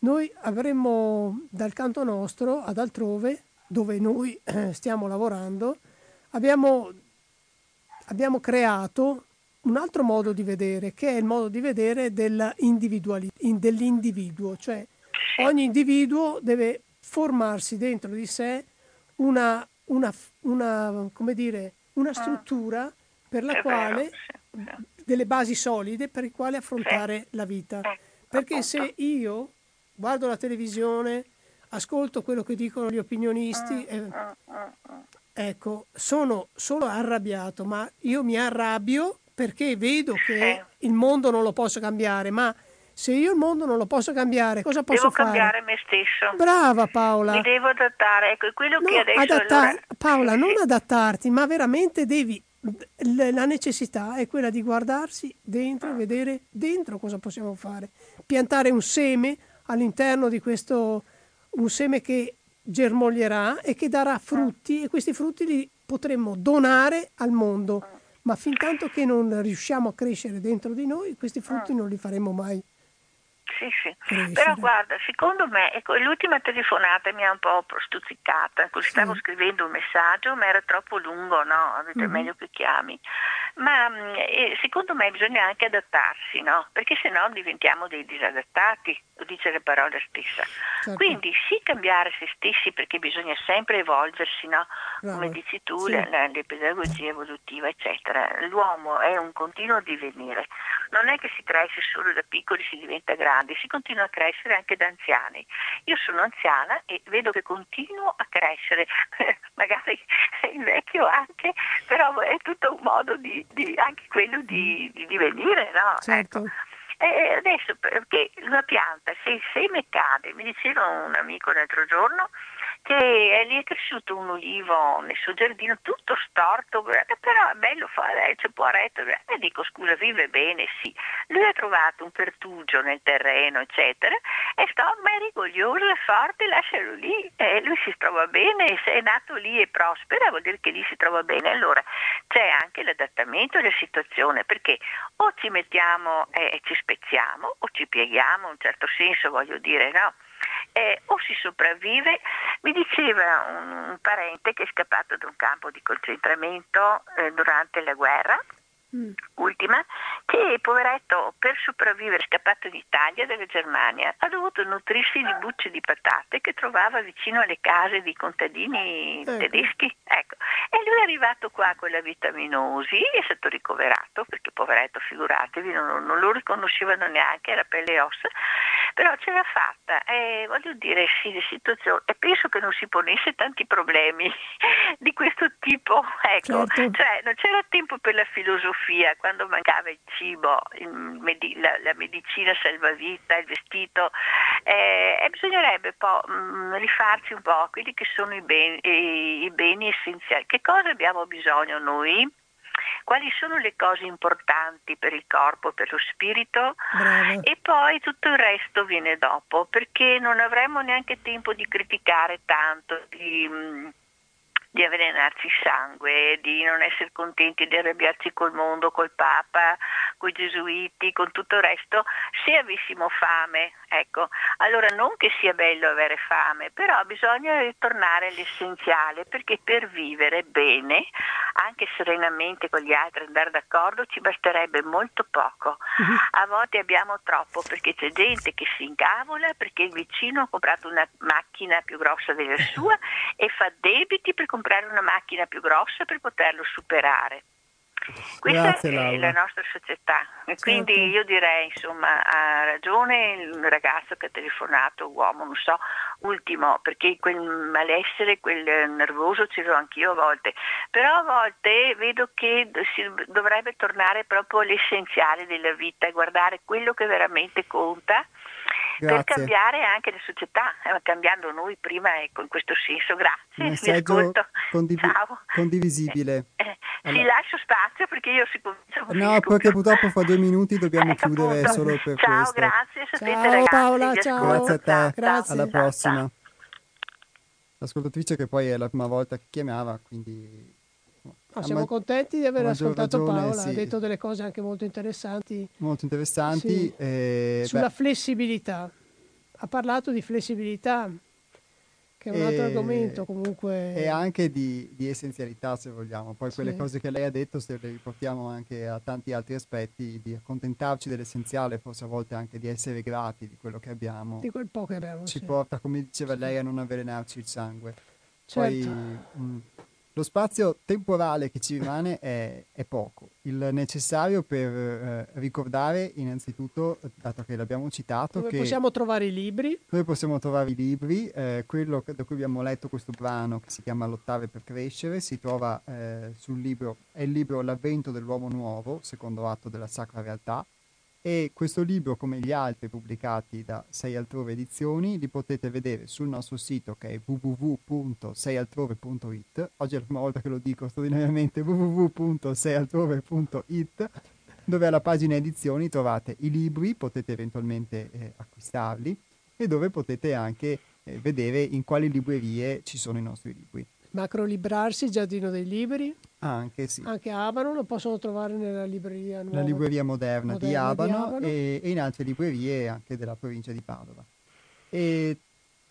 noi avremmo dal canto nostro, ad altrove, dove noi eh, stiamo lavorando, abbiamo, abbiamo un altro modo di vedere, che è il modo di vedere dell'individuo, cioè ogni individuo deve formarsi dentro di sé una, una, una, dire, una ah. struttura per la quale, delle basi solide per le quali affrontare la vita. Perché se io guardo la televisione, ascolto quello che dicono gli opinionisti e, ecco, sono solo arrabbiato, ma io mi arrabbio perché vedo che il mondo non lo posso cambiare, ma se io il mondo non lo posso cambiare, cosa posso devo fare? Devo cambiare me stesso. Brava Paola. Mi devo adattare, ecco, quello no, che adesso... Adatta- allora... Paola, non adattarti, ma veramente devi... La necessità è quella di guardarsi dentro e vedere dentro cosa possiamo fare. Piantare un seme all'interno di questo un seme che germoglierà e che darà frutti e questi frutti li potremmo donare al mondo. Ma fin tanto che non riusciamo a crescere dentro di noi, questi frutti non li faremo mai. Sì, sì. Però guarda, secondo me, ecco, l'ultima telefonata mi ha un po' stuzzicata, così stavo sì. scrivendo un messaggio, ma era troppo lungo, no? Avete mm-hmm. meglio che chiami. Ma mm, eh, secondo me bisogna anche adattarsi, no? Perché se no diventiamo dei disadattati, lo dice la parola stessa. Certo. Quindi sì cambiare se stessi perché bisogna sempre evolversi, no? Bravo. Come dici tu, sì. la, la pedagogia evolutiva, eccetera. L'uomo è un continuo divenire. Non è che si cresce solo da piccoli, si diventa grandi, si continua a crescere anche da anziani. Io sono anziana e vedo che continuo a crescere, magari invecchio anche, però è tutto un modo di, di anche quello di, di divenire, no? Certo. Ecco. E adesso perché una pianta, se il seme cade, mi diceva un amico l'altro giorno, che lì è cresciuto un ulivo nel suo giardino tutto storto, però è bello fare, c'è può retto. E dico scusa, vive bene, sì. Lui ha trovato un pertugio nel terreno, eccetera, e sta ormai rigoglioso, è forte, lascialo lì, e lui si trova bene, se è nato lì e prospera vuol dire che lì si trova bene. Allora c'è anche l'adattamento alla situazione, perché o ci mettiamo e ci spezziamo, o ci pieghiamo, in un certo senso voglio dire, no? Eh, o si sopravvive. Mi diceva un, un, parente che è scappato da un campo di concentramento eh, durante la guerra mm. ultima, che poveretto per sopravvivere è scappato in Italia dalla Germania, ha dovuto nutrirsi di bucce di patate che trovava vicino alle case dei contadini ecco. tedeschi. Ecco. E lui è arrivato qua con la vitaminosi, è stato ricoverato, perché poveretto, figuratevi, non, non lo riconoscevano neanche, era pelle e ossa, però ce l'ha fatta. E voglio dire, sì, le situazioni, e penso che non si ponesse tanti problemi di questo tipo. Ecco, certo. cioè non c'era tempo per la filosofia filosofia, quando mancava il cibo, il med- la, la, medicina salvavita, il vestito, eh, bisognerebbe po', mh, mm, rifarci un po' quelli che sono i beni, i, i beni essenziali. Che cosa abbiamo bisogno noi? quali sono le cose importanti per il corpo, per lo spirito Bravo. e poi tutto il resto viene dopo perché non avremo neanche tempo di criticare tanto, di, mm, di avvelenarci il sangue, di non essere contenti, di arrabbiarci col mondo, col Papa, con i gesuiti, con tutto il resto, se avessimo fame, ecco, allora non che sia bello avere fame, però bisogna ritornare all'essenziale, perché per vivere bene, anche serenamente con gli altri, andare d'accordo, ci basterebbe molto poco. Uh-huh. A volte abbiamo troppo, perché c'è gente che si incavola perché il vicino ha comprato una macchina più grossa della sua e fa debiti per comprare una macchina più grossa per poterlo superare. Questa Grazie, è Laura. la nostra società e Certo. quindi io direi insomma ha ragione il ragazzo che ha telefonato, uomo, non so, ultimo, perché quel malessere, quel nervoso ce l'ho anch'io a volte, però a volte vedo che si dovrebbe tornare proprio all'essenziale della vita e guardare quello che veramente conta per cambiare anche la società, eh, cambiando noi prima ecco, in questo senso. Grazie, vi Messaggio ascolto. condivi- Ciao. condivisibile. Eh, Allora- Sì, lascio spazio perché io si comincia No, perché purtroppo fra due minuti dobbiamo Ecco, chiudere appunto. solo per ciao, questo. grazie. Sapete, Ciao, ragazzi, Paola, vi ciao. Grazie a te, Grazie. alla Ciao, prossima. ciao. L'ascoltatrice che poi è la prima volta che chiamava, quindi... No, a siamo ma- contenti di aver ascoltato ragione, Paola, sì. ha detto delle cose anche molto interessanti molto interessanti. Sì. eh, sulla beh, flessibilità. Ha parlato di flessibilità, che è un altro E- argomento comunque. e anche di, di essenzialità, se vogliamo. Poi quelle Sì. cose che lei ha detto, se le riportiamo anche a tanti altri aspetti, di accontentarci dell'essenziale, forse a volte anche di essere grati di quello che abbiamo, di quel po' che abbiamo. ci porta, come diceva lei, a non avvelenarci il sangue. Certo. Poi mh, lo spazio temporale che ci rimane è, è poco, il necessario per eh, ricordare innanzitutto, dato che l'abbiamo citato, Dove che possiamo trovare i libri? noi possiamo trovare i libri, eh, quello da cui abbiamo letto questo brano che si chiama Lottare per crescere, si trova eh, sul libro, è il libro L'avvento dell'uomo nuovo, secondo atto della Sacra Realtà, e questo libro, come gli altri pubblicati da Sei Altrove Edizioni, li potete vedere sul nostro sito che è www.seialtrove.it. Oggi è la prima volta che lo dico straordinariamente, www.seialtrove.it, dove alla pagina edizioni trovate i libri, potete eventualmente eh, acquistarli e dove potete anche eh, vedere in quali librerie ci sono i nostri libri. Macro Librarsi, Giardino dei Libri, Anche sì. anche Abano lo possono trovare nella libreria nuova. la libreria moderna, di, moderna di Abano, Abano. E, e in altre librerie anche della provincia di Padova. E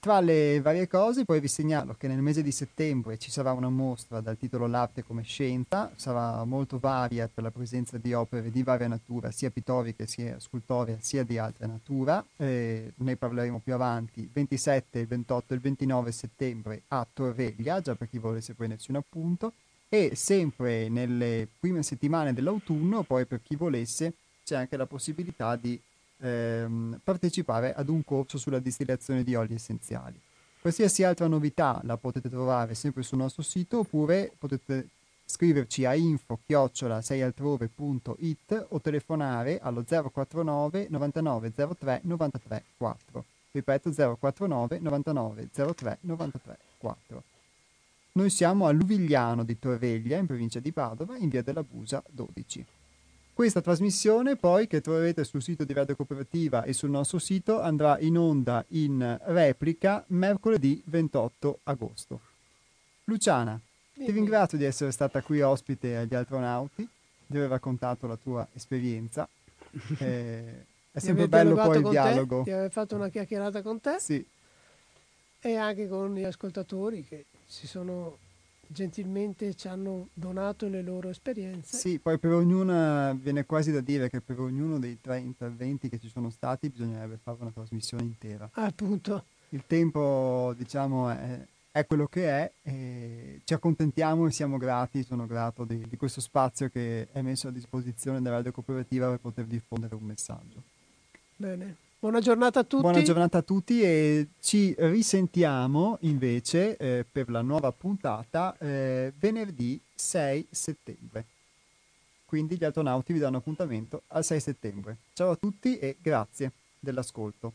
tra le varie cose poi vi segnalo che nel mese di settembre ci sarà una mostra dal titolo L'arte come scienza, sarà molto varia per la presenza di opere di varia natura, sia pittoriche sia scultoree sia di altra natura, Eh, ne parleremo più avanti, il 27, il 28 e il 29 settembre a Torreglia, già per chi volesse prendersi un appunto, e sempre nelle prime settimane dell'autunno, poi per chi volesse, c'è anche la possibilità di ehm, partecipare ad un corso sulla distillazione di oli essenziali. Qualsiasi altra novità la potete trovare sempre sul nostro sito oppure potete scriverci a info seialtrove.it o telefonare allo 049 99 03 93 4. Ripeto 049 99 03 93 4. Noi siamo a Luvigliano di Torreglia, in provincia di Padova, in via della Busa 12. Questa trasmissione poi che troverete sul sito di Radio Cooperativa e sul nostro sito andrà in onda in replica mercoledì 28 agosto. Luciana, ti ringrazio di essere stata qui ospite agli astronauti, di aver raccontato la tua esperienza. Eh, è sempre bello poi il con te, dialogo. di aver fatto una chiacchierata con te Sì, e anche con gli ascoltatori che si sono gentilmente ci hanno donato le loro esperienze. Sì, poi per ognuna viene quasi da dire che per ognuno dei tre interventi che ci sono stati bisognerebbe fare una trasmissione intera. Appunto. Il tempo, diciamo, è, è quello che è e ci accontentiamo e siamo grati, sono grato di, di questo spazio che è messo a disposizione della radio cooperativa per poter diffondere un messaggio. Bene. Buona giornata a tutti. Buona giornata a tutti e ci risentiamo invece eh, per la nuova puntata eh, venerdì 6 settembre. Quindi gli astronauti vi danno appuntamento al 6 settembre. Ciao a tutti e grazie dell'ascolto.